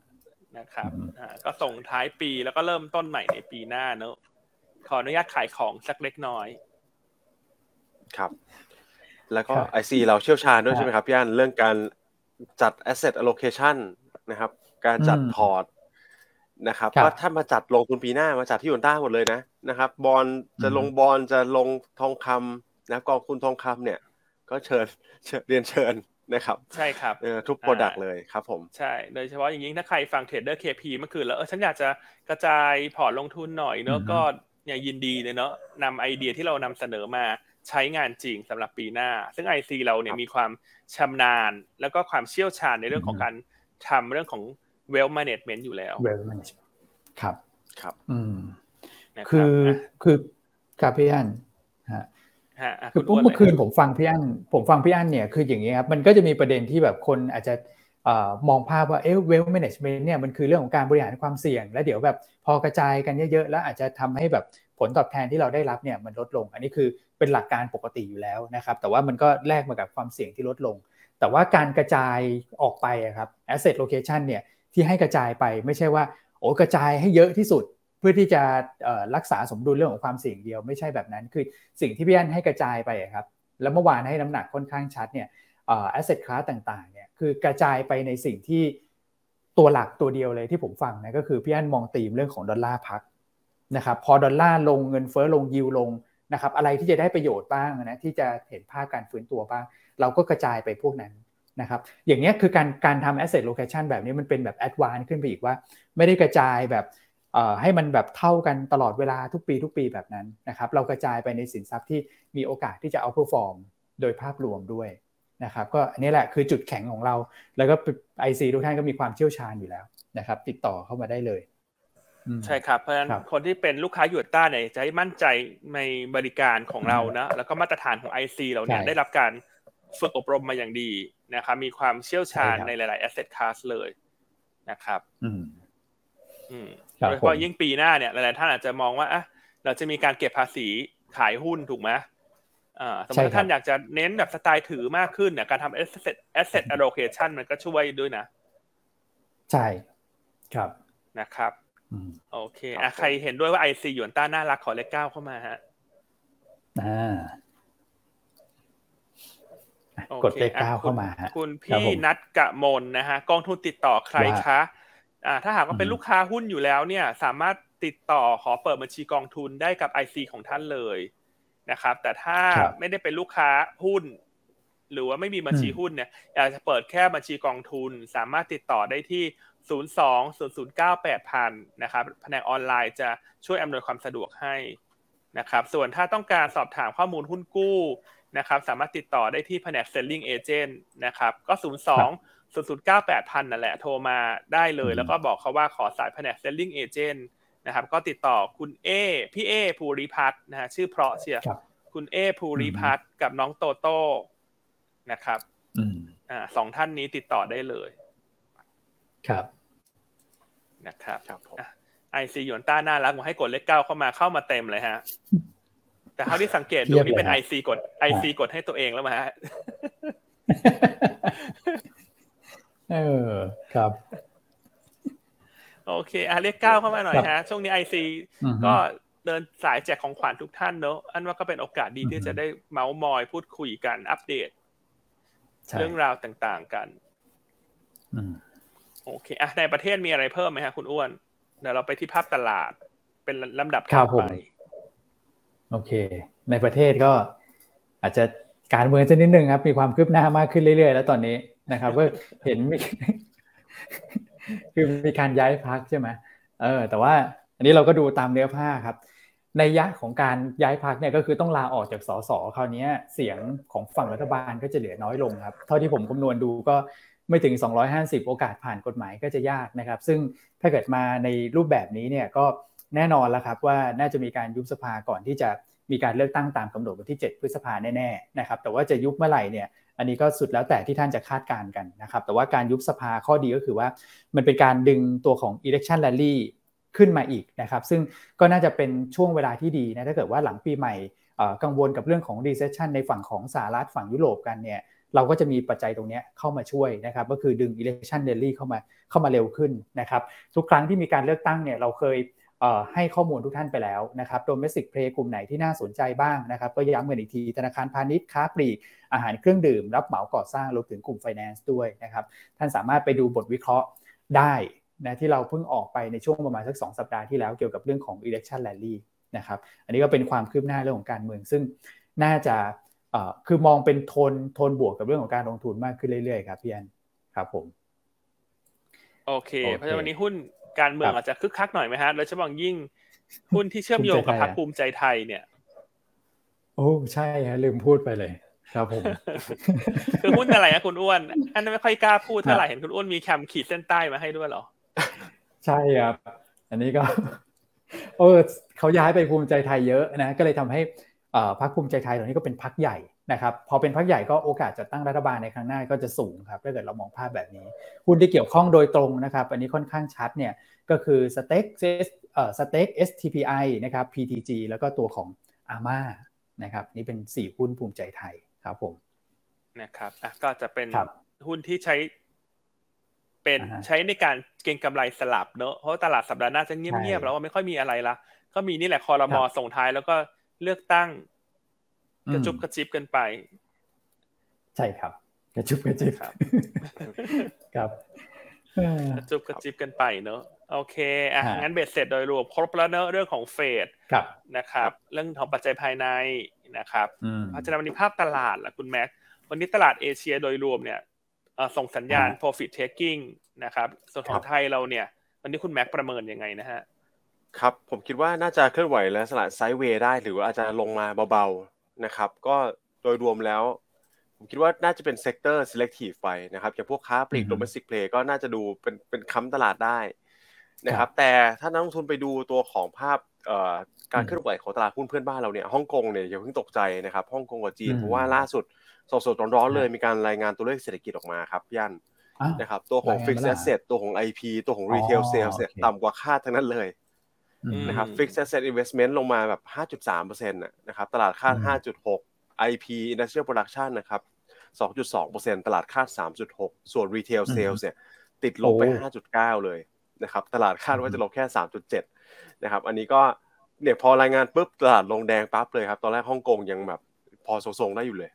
S3: นะครับอ่าก็ส่งท้ายปีแล้วก็เริ่มต้นใหม่ในปีหน้าเนอะขออนุญาตขายของสักเล็กน้อย
S2: ครับ แล้วก็ไอซีเราเชี่ยวชาญด้วยใช่ไหมครับพี่อันเรื่องการจัด asset allocation นะครับ การจัดพอร์ตนะครับว่าถ้ามาจัดลงทุนปีหน้ามาจัดที่หยวนต้าหมดเลยนะนะครับ บอลจะลงบอลจะลงทองคำนะกองทุนทองคำเนี่ย ก็เชิญเรียนเชิญนะครับ
S3: ใช่ครับ
S2: ทุก product เลยครับผม
S3: ใช่โดยเฉพาะอย่างยิ่งถ้าใครฟัง Trader KP เมื่อคืนแล้วเออฉันอยากจะกระจายพอร์ตลงทุนหน่อยเนอะก็อย่างยินดีเลยเนอะนำไอเดียที่เรานำเสนอมา ใช้งานจริงสำหรับปีหน้า ซึ่ง IC เราเนี่ยมีความชำนาญ แล้วก็ความเชี่ยวชาญในเรื่องของการทำเรื่องของ wealth management อยู่แล้ว
S1: wealth management ครับ
S2: ครับ
S1: อืมคือคือครับพี่อันฮะคือเมื่อคืนผมฟังพี่อันผมฟังพี่อันเนี่ยคืออย่างนี้ครับมันก็จะมีประเด็นที่แบบคนอาจจะมองภาพว่าเอ๊ะ wealth management เนี่ยมันคือเรื่องของการบริหารความเสี่ยง แล้วเดี๋ยวแบบพอกระจายกันเยอะๆ แล้วอาจจะทำให้แบบผลตอบแทนที่เราได้รับเนี่ยมันลดลง อันนี้คือ เป็นหลักการปกติอยู่แล้วนะครับ แต่ว่ามันก็แลกมากับความเสี่ยงที่ลดลง แต่ว่าการกระจายออกไปครับ asset location เนี่ยที่ให้กระจายไปไม่ใช่ว่าโอ้กระจายให้เยอะที่สุดเพื่อที่จะรักษาสมดุลเรื่องของความเสี่ยงเดียวไม่ใช่แบบนั้น คือสิ่งที่พี่อันให้กระจายไปครับ แล้วเมื่อวานให้น้ำหนักค่อนข้างชัดเนี่ย asset class ต่างๆเนี่ยคือกระจายไปในสิ่งที่ตัวหลักตัวเดียวเลยที่ผมฟังนะก็คือพี่อันมองตีมเรื่องของดอลลาร์พักนะครับพอดอลลาร์ลงเงินเฟ้อลงยิวลง นะครับอะไรที่จะได้ประโยชน์บ้างนะที่จะเห็นภาพการฟื้นตัวบ้าง เราก็กระจายไปพวกนั้นนะครับอย่างนี้คือการการทำ asset allocation แบบนี้มันเป็นแบบ advance ขึ้นไปอีกว่า ไม่ได้กระจายแบบให้มันแบบเท่ากันตลอดเวลาทุกปีทุกปีแบบนั้นนะครับเรากระจายไปในสินทรัพย์ที่มีโอกาสที่จะ outperform โดยภาพรวมด้วยนะครับก็อันนี้แหละคือจุดแข็งของเรา แล้วก็ IC ทุกท่านก็มีความเชี่ยวชาญอยู่แล้วนะครับติดต่อเข้ามาได้เลย
S3: ใช่ครับ เพราะฉะนั้นคนที่เป็นลูกค้ายูต้าเนี่ยจะให้มั่นใจในบริการของเรานะแล้วก็มาตรฐานของ IC เราเนี่ยได้รับการฝึกอบรมมาอย่างดีนะครับมีความเชี่ยวชาญในหลาย ๆ asset class เลยนะครับ
S1: อืม
S3: อืมโดยเฉพาะยิ่งปีหน้าเนี่ยหลาย ๆ ท่านอาจจะมองว่าอะเราจะมีการเก็บภาษีขายหุ้นถูกไหมอ่าสมมติท่านอยากจะเน้นแบบสไตล์ถือมากขึ้นเนี่ยการทำ asset asset allocation มันก็ช่วยด้วยนะ
S1: ใช่ครับ
S3: นะครับ โอเคอะใครเห็นด้วยว่าไอซีหยวนต้าน่ารักขอเลขเก้าเข้ามาฮะ
S1: อ่ากดเลขเก้าเข้ามาฮะ
S3: คุณพี่นัดกะมนนะฮะกองทุนติดต่อใครคะอ่าถ้าหากว่าเป็นลูกค้าหุ้นอยู่แล้วเนี่ย สามารถติดต่อขอเปิดบัญชีกองทุนได้กับไอซีของท่านเลยนะครับ แต่ถ้าไม่ได้เป็นลูกค้าหุ้น หรือว่าไม่มีบัญชีหุ้นเนี่ยอยากจะเปิดแค่บัญชีกองทุน สามารถติดต่อได้ที่ 0 2 0 0 9 8 0 0นะครับแผนกออนไลน์จะช่วยอำนวยความสะดวกให้นะครับส่วนถ้าต้องการสอบถามข้อมูลหุ้นกู้นะครับสามารถติดต่อได้ที่แผนก selling agent นะครับก็ 0 2 0 0 9 8 0 0นั่นแหละโทรมาได้เลย แล้วก็บอกเขาว่าขอสายแผนก selling agent นะครับก็ติดต่อคุณเอพี่เอภูริพัฒน์นะฮะชื่อเพราะเชียคุณเอภูริพัฒน์กับน้องโตโต้นะครับอ่าสองท่านนี้ติดต่อได้เลย
S1: ครับ
S3: นะครับครับผมไอซีหยวนต้าน่ารักมาให้กดเลขเก้าเข้ามาเข้ามาเต็มเลยฮะ แต่เท่าที่สังเกตดูนี่เป็นไอซีกดไอซีกดให้ตัวเองแล้วมาฮะ
S1: เออครับ
S3: โอเคอะเรียกก้าวเข้ามาหน่อยฮะ ช่วงนี้ไอซีก็เดินสายแจกของขวัญทุกท่านเนอะอันว่าก็เป็นโอกาสดีที่จะได้เมาส์มอยพูดคุยกันอัปเดต เรื่องราวต่างๆกัน โอเคอะในประเทศมีอะไรเพิ่มไหมฮะคุณอ้วนเดี๋ยวเราไปที่ภาพตลาด เป็นลำดับ
S1: ถัดไปโอเค ในประเทศก็อาจจะการเมืองจะนิดนึงครับ มีความคืบหน้ามากขึ้นเรื่อยๆ แล้วตอนนี้นะครับก็เห็นมีคือมีการย้ายพักใช่ไหมเออ แต่ว่าอันนี้เราก็ดูตามเนื้อผ้าครับ ในยะของการย้ายพักเนี่ยก็คือต้องลาออกจากสสคราวนี้เสียงของฝั่งรัฐบาลก็จะเหลือน้อยลงครับ เท่าที่ผมคำนวณดูก็ ไม่ถึง 250 โอกาสผ่านกฎหมายก็จะยากนะครับ ซึ่งถ้าเกิดมาในรูปแบบนี้เนี่ยก็แน่นอนแล้วครับว่าน่าจะมีการยุบสภาก่อนที่จะมีการเลือกตั้งตามกำหนดวันที่ 7 พฤษภาแน่ๆนะครับแต่ว่าจะยุบเมื่อไหร่เนี่ยอันนี้ก็สุดแล้วแต่ที่ท่านจะคาดการณ์กันนะครับแต่ว่าการยุบสภาข้อดีก็คือว่ามันเป็นการดึงตัวของ election rally ขึ้นมาอีกนะครับซึ่งก็น่าจะเป็นช่วงเวลาที่ดีนะถ้าเกิดว่าหลังปีใหม่กังวลกับเรื่องของ recession ในฝั่งของสหรัฐฝั่งยุโรปกันเนี่ย เราก็จะมีปัจจัยตรงนี้เข้ามาช่วยนะครับก็คือดึง election rally เข้ามาเข้ามาเร็วขึ้นนะครับทุกครั้งที่มีการเลือกตั้งเนี่ยเราเคยให้ข้อมูลทุกท่านไปแล้วนะครับ domestic play กลุ่มไหนที่น่าสนใจบ้างนะครับ ก็ย้ำกันอีกที ธนาคารพาณิชย์ ค้าปลีก อาหารเครื่องดื่ม รับเหมาก่อสร้างรวมถึงกลุ่ม finance ด้วยนะครับ ท่านสามารถไปดูบทวิเคราะห์ได้นะที่เราเพิ่งออกไปในช่วงประมาณสัก 2 สัปดาห์ที่แล้วเกี่ยวกับเรื่องของ election rally นะครับ อันนี้ก็เป็นความคืบหน้าเรื่องของการเมือง ซึ่งน่าจะ คือมองเป็นโทนโทนบวกกับเรื่องของการลงทุนมากขึ้นเรื่อยๆครับพี่อันครับผม
S3: โอเค เพราะฉะนั้นวันนี้หุ้นการเมืองอาจจะคึกคักหน่อยไหมฮะโดยเฉพาะยิ่งหุ้นที่เชื่อมโยงกับพรรคภูมิใจไทยเนี่ย
S1: โอ้ใช่ฮะลืมพูดไปเลยครับผม
S3: คือหุ้นอะไรนะคุณอ้วน อันนั้นไม่ค่อยกล้าพูดเท่าไหร่เห็นคุณอ้วนมีแคมขีดเส้นใต้มาให้ด้วยเหรอ
S1: ใช่ครับ อันนี้ก็ เออเขาย้ายไปภูมิใจไทยเยอะนะ ก็เลยทำให้ พรรคภูมิใจไทยตรงนี้ก็เป็นพรรคใหญ่นะครับพอเป็นพรรคใหญ่ก็โอกาสจะตั้งรัฐบาลในครั้งหน้าก็จะสูงครับถ้าเกิดเรามองภาพแบบนี้หุ้นที่เกี่ยวข้องโดยตรงนะครับอันนี้ค่อนข้างชัดเนี่ยก็คือสเต็กเอ่อสเต็ก STPI นะครับ PTG แล้วก็ตัวของอาม่านะครับนี่เป็น 4 หุ้นภูมิใจไทยครับผม
S3: นะครับอะก็จะเป็นหุ้นที่ใช้ เป็นใช้ในการเก็งกำไรสลับเนอะเพราะตลาดสัปดาห์หน้าจะเงียบๆแล้วว่าไม่ค่อยมีอะไรละก็มีนี่แหละคอรมอส่งท้ายแล้วก็ เลือกตั้ง กระจุบกระจิบกันไป
S1: ใช่ครับ กระจุบกระจิบครับครับ
S3: กระจุบกระจิบกันไปเนอะโอเคอะงั้นเบ็ดเสร็จโดยรวมครบแล้วเนอะเรื่องของเฟดนะครับ เรื่องของปัจจัยภายในนะครับเพราะฉะนั้นวันนี้ภาพตลาดล่ะคุณแม็กวันนี้ตลาดเอเชียโดยรวมเนี่ยส่งสัญญาณ profit taking นะครับ ส่วนของไทยเราเนี่ย วันนี้คุณแม็กประเมินยังไงนะฮะ
S2: ครับ ผมคิดว่าน่าจะเคลื่อนไหวและสลัดไซด์เวย์ได้ หรือว่าอาจจะลงมาเบาๆนะครับ ก็โดยรวมแล้ว ผมคิดว่าน่าจะเป็น sector selective ไปนะครับอย่างพวกค้าปลีก domestic play ก็น่าจะดูเป็นเป็นค้ำตลาดได้นะครับ แต่ถ้านักลงทุนไปดูตัวของภาพการเคลื่อนไหวของตลาดหุ้นเพื่อนบ้านเราเนี่ยฮ่องกงเนี่ยอย่าเพิ่งตกใจนะครับฮ่องกงกับจีนเพราะว่าล่าสุดสดๆร้อนๆเลยมีการรายงานตัวเลขเศรษฐกิจออกมาครับย่านนะครับตัวของ fixed asset ตัวของ IP ตัวของ retail sales เนี่ยต่ำกว่าคาดทั้งนั้นเลย นะครับ fixed asset investment ลงมาแบบ 5.3%นะครับตลาดคาด 5.6 IP industrial production นะครับ 2.2%ตลาดคาด 3.6 ส่วน retail sales เนี่ยติดลบไป 5.9 เลยนะครับตลาดคาดว่าจะลงแค่ 3.7 นะครับ อันนี้ก็เนี่ยพอรายงานปุ๊บตลาดลงแดงปั๊บเลยครับ ตอนแรกฮ่องกงยังแบบพอทรงๆได้อยู่เลย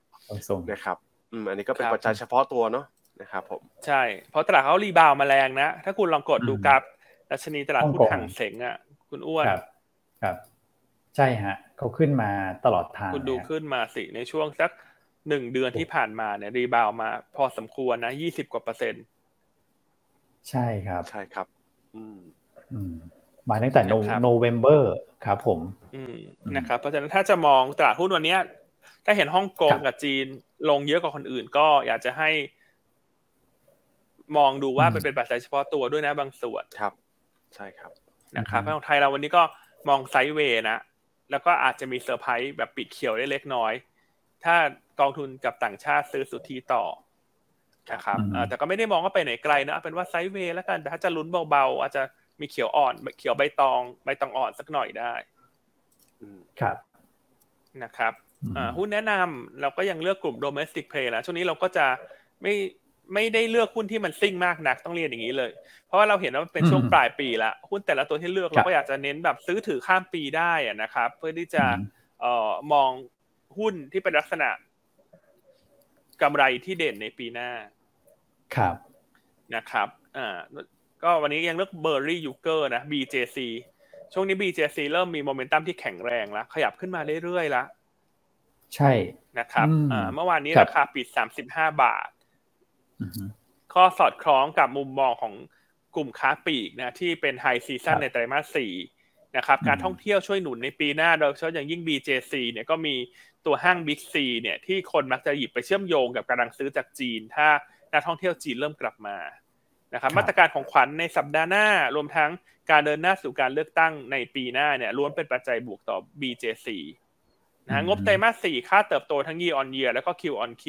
S2: นะครับอืมอันนี้ก็เป็นปัจจัยเฉพาะตัวเนาะนะครับผม
S3: ใช่เพราะตลาดเขารีบาวมาแรงนะ ถ้าคุณลองกดดูกราฟดัชนีตลาดหุ้นห่างเสงอะ คุณอ้วน
S1: ครับครับ ใช่ฮะเขาขึ้นมาตลอดทาง
S3: คุณดูขึ้นมาสิในช่วงสักหนึ่งเดือนที่ผ่านมาเนี่ยรีบาวมา พอสมควรนะยี่สิบกว่าเปอร์เซ็นต์
S1: ใช่ครับ
S2: ใช่ครับ
S1: มาตั้งแต่โนเวมเบอร์ครับผม
S3: นะครับ เพราะฉะนั้นถ้าจะมองตลาดหุ้นวันนี้ถ้าเห็นฮ่องกงกับจีนลงเยอะกว่าคนอื่น ก็อยากจะให้ มองดูว่าเป็นปัจจัยเฉพาะตัวด้วยนะบางส่วน
S2: ครับ ใช่ครับ
S3: นะครับของไทยเราวันนี้ก็มอง sideway นะ แล้วก็อาจจะมีเซอร์ไพรส์แบบปิดเขียวได้เล็กน้อย ถ้ากองทุนกับต่างชาติซื้อสุทธิต่อนะครับแต่ก็ไม่ได้มองว่าไปไหนไกลนะเป็นว่า sideway แล้วกันแต่ถ้าจะลุ้นเบาๆ อาจจะมีเขียวอ่อนเขียวใบตองใบตองอ่อนสักหน่อยได้
S1: ครับ
S3: นะครับหุ้นแนะนำเราก็ยังเลือกกลุ่ม domestic play แล้วช่วงนี้เราก็จะไม่ ไม่ได้เลือกหุ้นที่มันซิ่งมากนักต้องเรียนอย่างนี้เลย เพราะว่าเราเห็นว่ามันเป็นช่วงปลายปีละหุ้นแต่ละตัวที่เลือกเราก็อยากจะเน้นแบบซื้อถือข้ามปีได้นะครับ เพื่อที่จะเอ่อมองหุ้นที่เป็นลักษณะกำไรที่เด่นในปีหน้า
S1: ครับ
S3: นะครับอ่าก็วันนี้ยังเลือกเบอร์ลี่ยุคเกอร์นะ BJC ช่วงนี้ BJC เริ่มมีโมเมนตัมที่แข็งแรงแล้ว ขยับขึ้นมาเรื่อยๆแล้ว
S1: ใช่
S3: นะครับอ่าเมื่อวานนี้ราคาปิดสามสิบห้าบาท ข้อสอดคล้องกับมุมมองของกลุ่มค้าปลีกนะที่เป็นไฮซีซันในไตรมาสสี่นะครับการท่องเที่ยวช่วยหนุนในปีหน้าโดยเฉพาะอย่างยิ่ง BJC เนี่ยก็มีตัวห้าง Big C เนี่ยที่คนมักจะหยิบไปเชื่อมโยงกับการดังซื้อจากจีน ถ้านักท่องเที่ยวจีนเริ่มกลับมานะครับมาตรการของขวัญในสัปดาห์หน้ารวมทั้งการเดินหน้าสู่การเลือกตั้งในปีหน้าเนี่ยล้วนเป็นปัจจัยบวกต่อ BJC นะงบไตรมาสสี่คาดเติบโตทั้ง year on year แล้วก็ Q on Q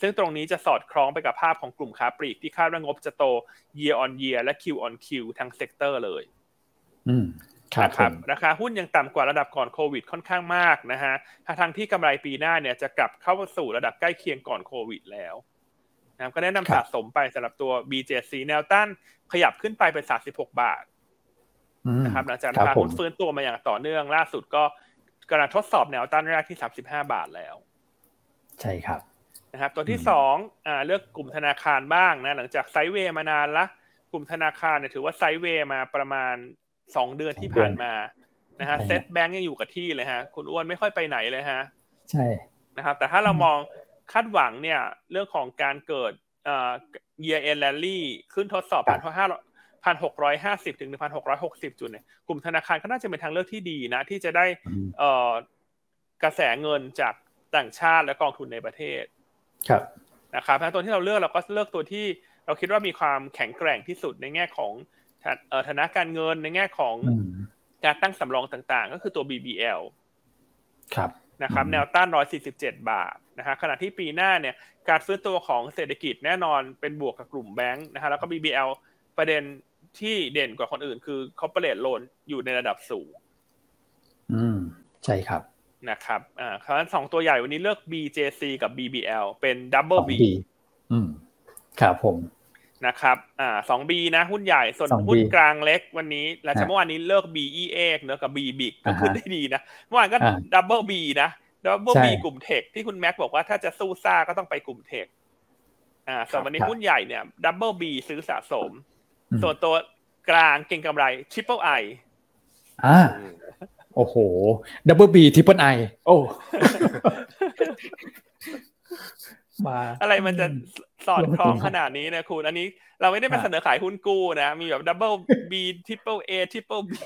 S3: ซึ่งตรงนี้จะสอดคล้องไปกับภาพของกลุ่มค้าปลีกที่คาดว่างบจะโต year on year และ Q on Q ทั้ง sector เลย
S1: อืม
S3: ครับราคาหุ้นยังต่ำกว่าระดับก่อนโควิดค่อนข้างมากนะฮะทางที่กำไรปีหน้าเนี่ยจะกลับเข้าสู่ระดับใกล้เคียงก่อนโควิดแล้วนะก็แนะนำสะสมไปสำหรับตัว BJC แนวต้านขยับขึ้นไปเป็น 36 บาทนะครับหลังจากราคาหุ้นฟื้นตัวมาอย่างต่อเนื่องล่าสุดก็กำลังทดสอบแนวต้านแรกที่ 35 บาทแล้ว
S1: ใช่ครับ
S3: นะครับตัวที่สองอ่าเลือกกลุ่มธนาคารบ้างนะหลังจากไซด์เวย์มานานละกลุ่มธนาคารเนี่ยถือว่าไซด์เวย์มาประมาณสองเดือนที่ผ่านมานะฮะเซ็ตแบงก์ยังอยู่กับที่เลยฮะ คุณอ้วนไม่ค่อยไปไหนเลยฮะ
S1: ใช่
S3: นะครับ แต่ถ้าเรามองคาดหวังเนี่ย เรื่องของการเกิดเอ่อ year end rally ขึ้นทดสอบผ่านห้าพันหกร้อยห้าสิบถึงหนึ่งพันหกร้อยหกสิบจุดเนี่ยกลุ่มธนาคารก็น่าจะเป็นทางเลือกที่ดีนะ ที่จะได้เอ่อกระแสเงินจากต่างชาติและกองทุนในประเทศ
S1: ครับ
S3: นะครับตัวที่เราเลือกเราก็เลือกตัวที่เราคิดว่ามีความแข็งแกร่งที่สุดในแง่ของฐานะการเงินในแง่ของการตั้งสำรองต่างๆ ก็คือตัว BBL
S1: ครับ
S3: นะครับแนวต้าน 147 บาทนะฮะขณะที่ปีหน้าเนี่ยการฟื้นตัวของเศรษฐกิจแน่นอนเป็นบวกกับกลุ่มแบงค์นะฮะแล้วก็ BBL ประเด็นที่เด่นกว่าคนอื่นคือ corporate loan อยู่ในระดับสูง
S1: อืม ใช่ครับ
S3: นะครับอ่าเพราะฉะนั้นสองตัวใหญ่วันนี้เลือก BJC กับ BBL เป็น double B
S1: อืมครับผม
S3: นะครับอ่าสองบีนะ หุ้นใหญ่ส่วนหุ้นกลางเล็กวันนี้หลังจากเมื่อวานนี้เลิก B E เอกเนอะกับ B บิกก็ขึ้นได้ดีนะเมื่อวานก็ดับเบิลบีนะดับเบิลบีกลุ่มเทคที่คุณแม็กบอกว่าถ้าจะสู้ซ่าก็ต้องไปกลุ่มเทคอ่าส่วนวันนี้หุ้นใหญ่เนี่ยดับเบิลบีซื้อสะสม ส่วนตัวกลางเก่งกำไรทริปเปิลไอ
S1: อ่า โอ้โหดับเบิลบีทริปเปิลไอโอ้
S3: มาอะไรมันจะสอดคล้องขนาดนี้นะคุณ อันนี้เราไม่ได้มาเสนอขายหุ้นกู้นะ มีแบบ double B triple A triple B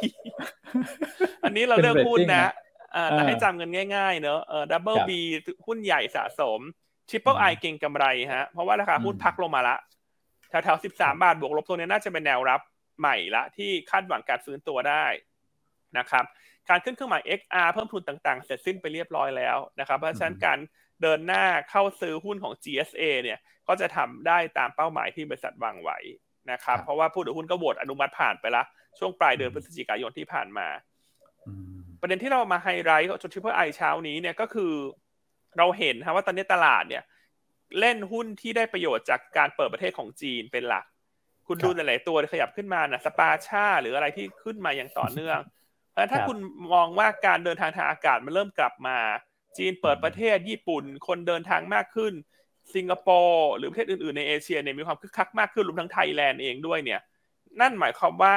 S3: อันนี้เราเลือกหุ้นนะแต่ให้จำกันง่ายๆ เนอะ double B หุ้นใหญ่สะสม Triple I เก็งกำไรฮะ เพราะว่าราคาหุ้นพักลงมาละแถวๆสิบสามบาทบวกลบตัวนี้น่าจะเป็นแนวรับใหม่ละที่คาดหวังการฟื้นตัวได้นะครับ การขึ้นเครื่องหมาย XR เพิ่มทุนต่างๆ เสร็จสิ้นไปเรียบร้อยแล้วนะครับ เพราะฉะนั้นการเดินหน้าเข้าซื้อหุ้นของ GSA เนี่ยก็จะทำได้ตามเป้าหมายที่บริษัทวางไว้นะครับ เพราะว่าผู้ถือหุ้นก็โหวตอนุมัติผ่านไปละช่วงปลายเดือนพฤศจิกายนที่ผ่านมา ประเด็นที่เรามาไฮไลท์ของ Triple I เช้านี้เนี่ยก็คือเราเห็นว่าตอนนี้ตลาดเนี่ยเล่นหุ้นที่ได้ประโยชน์จากการเปิดประเทศของจีนเป็นหลัก คุณดูหลาย ๆ ตัวขยับขึ้นมานะสปาชาหรืออะไรที่ขึ้นมาอย่างต่อเนื่องแล้ว ถ้าคุณมองว่าการเดินทางทางอากาศมันเริ่มกลับมา จีนเปิดประเทศญี่ปุ่น คนเดินทางมากขึ้น สิงคโปร์หรือประเทศอื่นๆในเอเชียเนี่ยมีความคึกคักมากขึ้นรวมทั้งไทยแลนด์เองด้วยเนี่ย นั่นหมายความว่า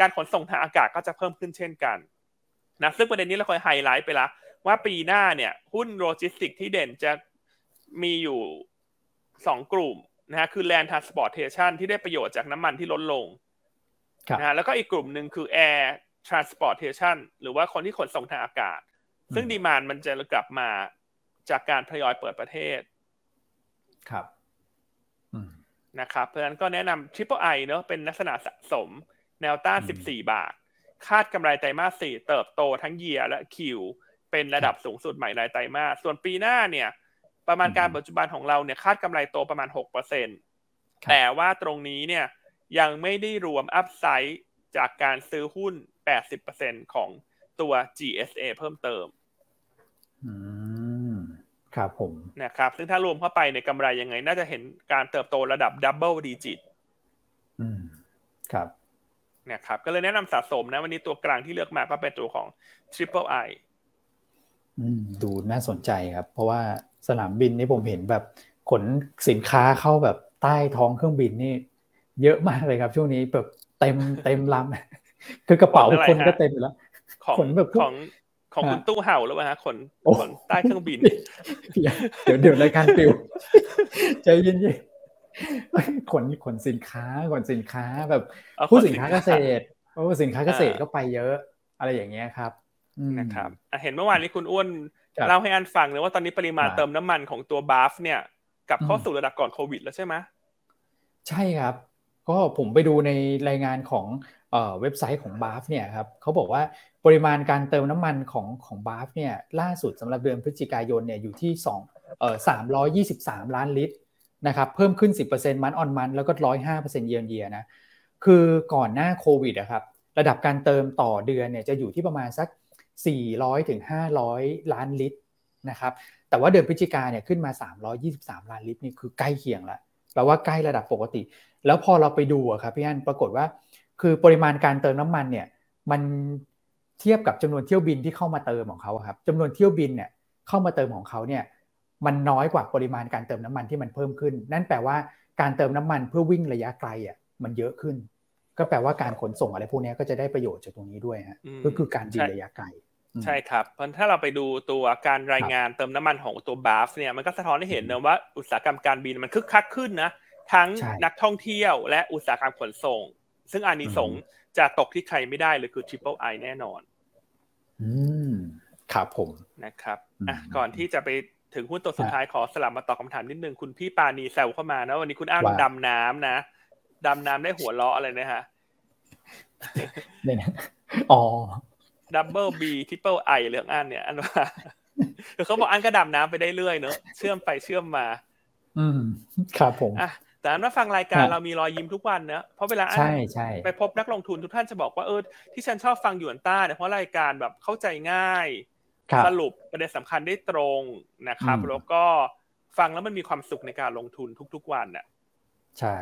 S3: การขนส่งทางอากาศก็จะเพิ่มขึ้นเช่นกันนะซึ่งประเด็นนี้เราเคยไฮไลท์ไปแล้วว่าปีหน้าเนี่ยหุ้นโลจิสติกที่เด่นจะมีอยู่สองกลุ่มนะฮะคือ Land Transportation ที่ได้ประโยชน์จากน้ำมันที่ลดลงนะฮะแล้วก็อีกกลุ่มหนึ่งคือ Air Transportation หรือว่าคนที่ขนส่งทางอากาศ ซึ่งดีมานมันจะกลับมาจากการทยอยเปิดประเทศ
S1: ครับ
S3: นะครับ เพราะฉะนั้นก็แนะนำ Triple I เนอะเป็นลักษณะสะสม แนวต้าน 14 บาท คาดกำไรไตรมาส 4 เติบโตทั้งเยียและคิว เป็นระดับสูงสุดใหม่รายไตรมาส ส่วนปีหน้าเนี่ย ประมาณการปัจจุบันของเราเนี่ยคาดกำไรโตประมาณ 6%แต่ว่าตรงนี้เนี่ยยังไม่ได้รวม upside จากการซื้อหุ้น 80%ของตัว GSA เพิ่มเติม
S1: ครับผม
S3: นะครับ ซึ่งถ้ารวมเข้าไปในกำไรยังไง น่าจะเห็นการเติบโตระดับ double digit
S1: อืม ครับ
S3: นะครับ ก็เลยแนะนำสะสมนะ วันนี้ตัวกลางที่เลือกมาก็เป็นตัวของ Triple I
S1: อืมดูน่าสนใจครับ เพราะว่าสนามบินนี่ผมเห็นแบบขนสินค้าเข้าแบบใต้ท้องเครื่องบินนี่ เยอะมากเลยครับ ช่วงนี้แบบ เต็มเต็มลำคือกระเป๋าคนก็เต็มอยู่แล้ว
S3: ขนแบบของของคุณตู้เห่าหรือเปล่าฮะขนขนใต้เครื่องบิน
S1: เดี๋ยวเดี๋ยวรายการปิวใจเย็นๆขนขนสินค้าขนสินค้าแบบผู้สินค้าเกษตรโอ้สินค้าเกษตรก็ไปเยอะ อะไรอย่างเงี้ยครับ
S3: นะครับเห็นเมื่อวานนี้คุณอ้วนเล่าให้อันฟังเลยว่าตอนนี้ปริมาณเติมน้ำมันของตัว BAFS เนี่ยกลับเข้าสู่ระดับก่อนโควิดแล้วใช่ไหม
S1: ใช่ครับ ก็ผมไปดูในรายงานของเว็บไซต์ของ BAFS เนี่ยครับเขาบอกว่าปริมาณการเติมน้ำมันของของ BAFS เนี่ยล่าสุดสำหรับเดือนพฤศจิกายนเนี่ยอยู่ที่2เอ่อ323 ล้านลิตรนะครับเพิ่มขึ้น 10% month on month แล้วก็ 105% year on year นะคือก่อนหน้าโควิดนะครับระดับการเติมต่อเดือนเนี่ยจะอยู่ที่ประมาณสัก 400ถึง500 ล้านลิตรนะครับแต่ว่าเดือนพฤศจิกาเนี่ยขึ้นมา 323 ล้านลิตรนี่คือใกล้เคียงแล้ว แปลว่าใกล้ระดับปกติ แล้วพอเราไปดูอะครับพี่อันปรากฏว่า คือปริมาณการเติมน้ำมันเนี่ยมันเทียบกับจำนวนเที่ยวบินที่เข้ามาเติมของเขาครับจำนวนเที่ยวบินเนี่ยเข้ามาเติมของเขาเนี่ยมันน้อยกว่าปริมาณการเติมน้ำมันที่มันเพิ่มขึ้น นั่นแปลว่าการเติมน้ำมันเพื่อวิ่งระยะไกลอะมันเยอะขึ้น ก็แปลว่าการขนส่งอะไรพวกนี้ก็จะได้ประโยชน์จากตรงนี้ด้วยฮะก็คือการบินระยะไกล
S3: ใช่ครับ เพราะถ้าเราไปดูตัวการรายงานเติมน้ำมันของตัวบาฟเนี่ยมันก็สะท้อนให้เห็นนะว่าอุตสาหกรรมการบินมันคึกคักขึ้นนะทั้งนักท่องเที่ยวและอุตสาหกรรมขนส่ง ซึ่งอานิสงส์จะตกที่ใครไม่ได้เลยคือ Triple I แน่นอน
S1: อืมครับผม
S3: นะครับอะก่อนที่จะไปถึงหุ้นตัวสุดท้ายขอสลับมาตอบคำถามนิดนึงคุณพี่ปานีแซวเข้ามานะวันนี้คุณอันดำน้ำนะดำน้ำได้หัวเราะอะไรนะฮะ
S1: อ๋อ
S3: double B Triple I เรื่องอันเนี่ย อันว่าคือเขาบอกอันก็ดำน้ำไปได้เรื่อยเนอะเชื่อมไปเชื่อมมา
S1: อืมครับผม
S3: อะแต่อันว่าฟังรายการเรามีรอยยิ้มทุกวันเนอะเพราะเวลาอันไปพบนักลงทุนทุกท่านจะบอกว่าเออที่ฉันชอบฟังหยวนต้าเนี่ยเพราะรายการแบบเข้าใจง่าย สรุปประเด็นสำคัญได้ตรงนะครับ แล้วก็ฟังแล้วมันมีความสุขในการลงทุนทุก ๆ วันน่ะ
S1: ใช่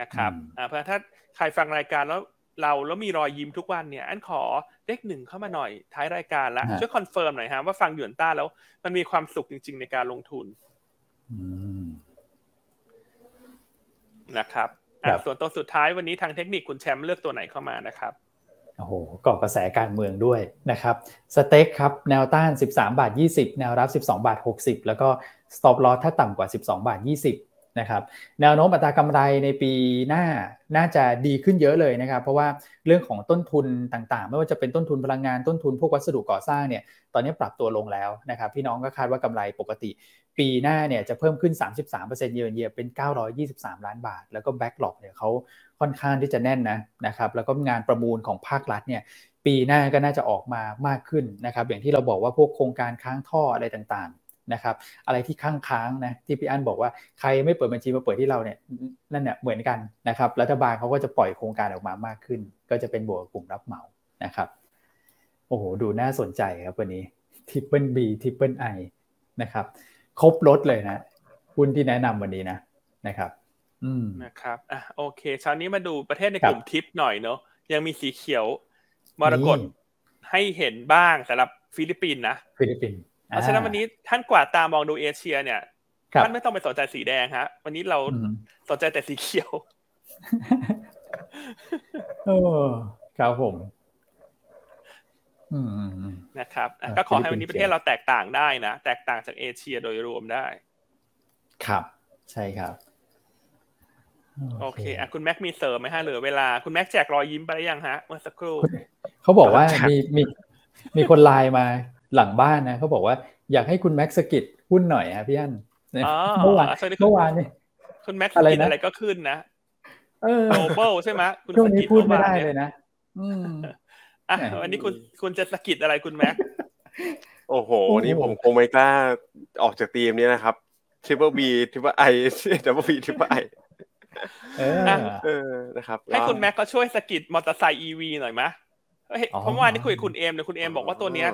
S3: นะครับอ่าเพราะถ้าใครฟังรายการแล้ว เราแล้วมีรอยยิ้มทุกวันเนี่ยอันขอเลขหนึ่งเข้ามาหน่อยท้ายรายการแล้วช่วย confirm หน่อยฮะว่าฟังหยวนต้าแล้ว มันมีความสุขจริง ๆ ในการลงทุนนะครับส่วนตัวสุดท้ายวันนี้ทางเทคนิคคุณแชมป์เลือกตัวไหนเข้ามานะครับ
S1: โอ้โหก่อกระแสการเมืองด้วยนะครับ STEC ครับแนวต้าน 13 บาท 20 แนวรับ 12 บาท 60 แล้วก็ stop loss ถ้าต่ำกว่า 12 บาท 20 นะครับแนวโน้มอัตรากำไรในปีหน้าน่าจะดีขึ้นเยอะเลยนะครับ เพราะว่าเรื่องของต้นทุนต่างๆ ไม่ว่าจะเป็นต้นทุนพลังงานต้นทุนพวกวัสดุก่อสร้างเนี่ยตอนนี้ปรับตัวลงแล้วนะครับ พี่น้องก็คาดว่ากำไรปกติ ปีหน้าเนี่ยจะเพิ่มขึ้น 33%เยือนเยียเป็น 923 ล้านบาท แล้วก็ backlog เนี่ยเขาค่อนข้างที่จะแน่นนะนะครับแล้วก็งานประมูลของภาครัฐเนี่ยปีหน้าก็น่าจะออกมามากขึ้นนะครับอย่างที่เราบอกว่าพวกโครงการค้างท่ออะไรต่าง นะครับอะไรที่ค้างค้างนะที่พี่อั้นบอกว่าใครไม่เปิดบัญชีมาเปิดที่เราเนี่ยนั่นเนี่ยเหมือนกันนะครับรัฐบาลเขาก็จะปล่อยโครงการออกมามากขึ้น ก็จะเป็นบวกกลุ่มรับเหมานะครับโอ้โหดูน่าสนใจครับวันนี้ triple B triple I นะครับครบรสเลยนะหุ้นที่แนะนำวันนี้นะนะครับ อืม
S3: นะครับอะโอเคเช้านี้มาดูประเทศในกลุ่มทิปหน่อยเนาะยังมีสีเขียวมรกตให้เห็นบ้างสำหรับฟิลิปปินส์นะ
S1: ฟิลิปปินส์
S3: เพราะฉะนั้นวันนี้ท่านกวาดตามองดูเอเชียเนี่ยท่านไม่ต้องไปสนใจสีแดงฮะ วันนี้เราสนใจแต่สีเขียว
S1: โอ้ครับผม
S3: นะครับก็ขอให้วันนี้ประเทศเราแตกต่างได้นะแตกต่างจากเอเชียโดยรวมได้
S1: ครับ ใช่ครับ
S3: โอเคอะคุณแม็กมีเสริมไหมฮะเหลือเวลาคุณแม็กแจกรอยยิ้มไปหรือยังฮะเมื่อสักครู่
S1: เขาบอกว่ามีมีมีคนไลน์มา หลังบ้านนะเขาบอกว่าอยากให้คุณแม็กสกิดหุ้นหน่อยครับพี่อัน
S3: เมื่อวาน
S1: เมื่อวานนี่
S3: คุณแม็กอะไรนะอะไรก็ขึ้นนะ
S1: เออ
S3: โกลบอลใช่ไหม
S1: คุณช่วงนี้พูดไม่ได้เลยนะอืม
S3: อะวันนี้คุณคุณจะสะกิดอะไรคุณแม็ก
S2: โอ้โห นี่ผมคงไม่กล้าออกจากทีมนี้นะครับ triple B triple I double B triple Iเออนะครับ
S3: ให้คุณแม็กก็ช่วยสะกิดมอเตอร์ไซค์ EV หน่อยไหมเพราะว่านี่คุยกับคุณเอมเนี่ยคุณเอมบอกว่าตัวเนี้ย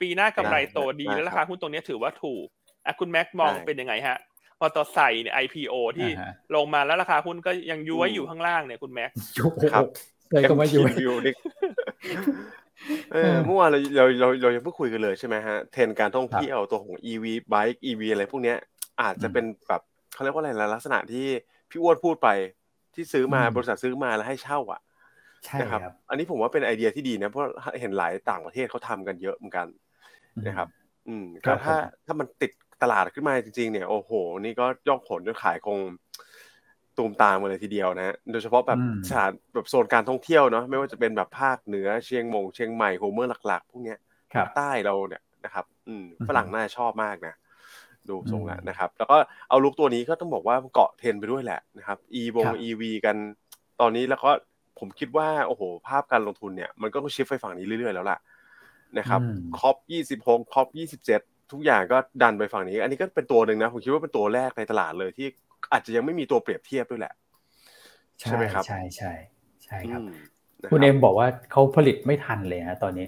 S3: ปีหน้ากำไรโตดีแล้วราคาหุ้นตัวนี้ถือว่าถูกอะคุณแม็กมองเป็นยังไงฮะมอเตอร์ไซค์เนี่ย IPO ที่ลงมาแล้วราคาหุ้นก็ยังย้วยอยู่ข้างล่างเนี่ยคุณแม็ก
S2: ครับ
S1: เลยก็มาอยู่
S2: นี่เออเมื่อวานเราเราเราเรายังเพิ่งคุยกันเลยใช่ไหมฮะเทรนการท่องเที่ยวตัวของ EV bike EV อะไรพวกเนี้ยอาจจะเป็นแบบเขาเรียกว่าอะไรลักษณะที่พี่อ้วนพูดไปที่ซื้อมาบริษัทซื้อมาแล้วให้เช่าอะ
S1: ใช่
S2: ครับ อันนี้ผมว่าเป็นไอเดียที่ดีนะเพราะเห็นหลายต่างประเทศเขาทำกันเยอะเหมือนกัน นะครับ อืมก็ถ้าถ้ามันติดตลาดขึ้นมาจริงๆเนี่ยโอ้โห นี่ก็ย่อผลจนขายคงตูมตามมาเลยทีเดียวนะโดยเฉพาะแบบสถานแบบโซนการท่องเที่ยวเนาะไม่ว่าจะเป็นแบบภาคเหนือเชียงมงเชียงใหม่โฮเมอร์หลักๆ พวกเนี้ยใต้เราเนี่ยนะครับ อืมฝรั่งน่าชอบมากนะดูทรงแล้วนะครับ แล้วก็เอาลุกตัวนี้ก็ต้องบอกว่าเกาะเทรนไปด้วยแหละนะครับ e วง EV กันตอนนี้แล้วก็ผมคิดว่าโอ้โห ภาพการลงทุนเนี่ยมันก็ต้องชิฟไปฝั่งนี้เรื่อยๆแล้วล่ะ นะครับ COP ยี่สิบหก COP ยี่สิบเจ็ดทุกอย่างก็ดันไปฝั่งนี้ อันนี้ก็เป็นตัวหนึ่งนะ ผมคิดว่าเป็นตัวแรกในตลาดเลยที่อาจจะยังไม่มีตัวเปรียบเทียบด้วยแหละ ใช่ไหมครับ
S1: ใช่ใช่ใช่ครับ คุณเอ็มบอกว่าเขาผลิตไม่ทันเลยนะตอนนี้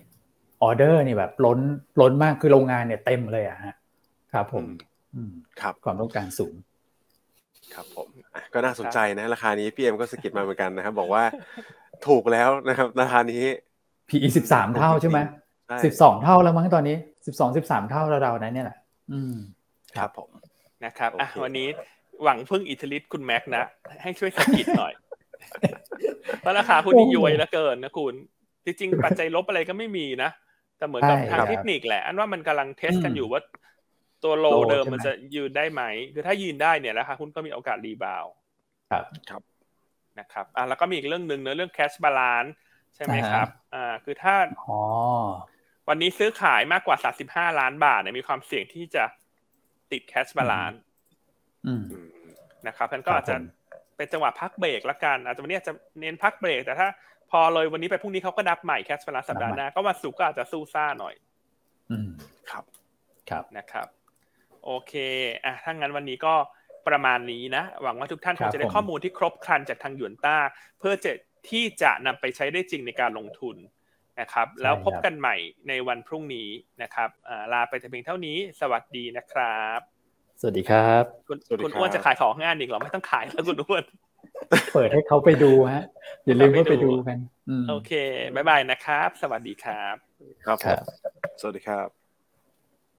S1: ออเดอร์นี่แบบล้นล้นมากคือโรงงานเนี่ยเต็มเลยอะฮะครับผม
S2: ครับ
S1: ความต้องการสูง
S2: ครับผมก็น่าสนใจนะ ราคานี้พี่เอ็มก็สะกิดมาเหมือนกันนะครับ บอกว่าถูกแล้วนะครับ ราคานี้
S1: PE สิบสามเท่าใช่ไหม สิบสองเท่าแล้วมั้งตอนนี้สิบสองสิบสามเท่าเราๆนั้นเนี่ยแหละอืม
S2: ครับผม
S3: นะครับอะวันนี้หวังพึ่งอิทธิฤทธิ์คุณแม็กนะ ให้ช่วยสะกิดหน่อยเพราะราคาคุณนี่ย้วยแล้วเกินนะคุณจริงๆปัจจัยลบอะไรก็ไม่มีนะแต่เหมือนกับทางเทคนิคแหละ อันว่ามันกำลัง test กันอยู่ว่า ตัว low เดิมมันจะยืนได้ไหมคือถ้ายืนได้เนี่ยแล้วค่ะคุณก็มีโอกาส rebound
S1: ครับ
S2: ครับ
S3: นะครับอ่าแล้วก็มีอีกเรื่องหนึ่งเนื้อเรื่อง cash balance ใช่ไหมครับ อ่า คือถ้า วันนี้ซื้อขายมากกว่าสามสิบห้าล้านบาทเนี่ยมีความเสี่ยงที่จะติด cash balance นะครับมันก็อาจจะเป็นจังหวะพักเบรกละกัน อาจจะวันนี้จะเน้นพักเบรก แต่ถ้าพอเลยวันนี้ไปพรุ่งนี้เขาก็ดับใหม่ cash balance สัปดาห์หน้าก็มาสุกก็อาจจะสู้ซ่าหน่อย
S1: อืม
S2: ครับ
S1: ครับ
S3: นะครับ โอเคอะถ้างั้นวันนี้ก็ประมาณนี้นะ หวังว่าทุกท่านคงจะได้ข้อมูลที่ครบครันจากทางหยวนต้า เพื่อจะที่จะนำไปใช้ได้จริงในการลงทุน นะครับ แล้วพบกันใหม่ในวันพรุ่งนี้นะครับลาไปแต่เพียงเท่านี้ สวัสดีนะครับ
S1: สวัสดีครับ
S3: คุณคุณอ้วนจะขายของงานอีกหรอไม่ต้องขายแล้วคุณอ้วน
S1: เปิดให้เขาไปดูฮะอย่าลืมว่าไปดูกัน
S3: โอเค บ๊ายบายนะครับ สวัสดีครับ
S2: ครับ สวัสดีครับ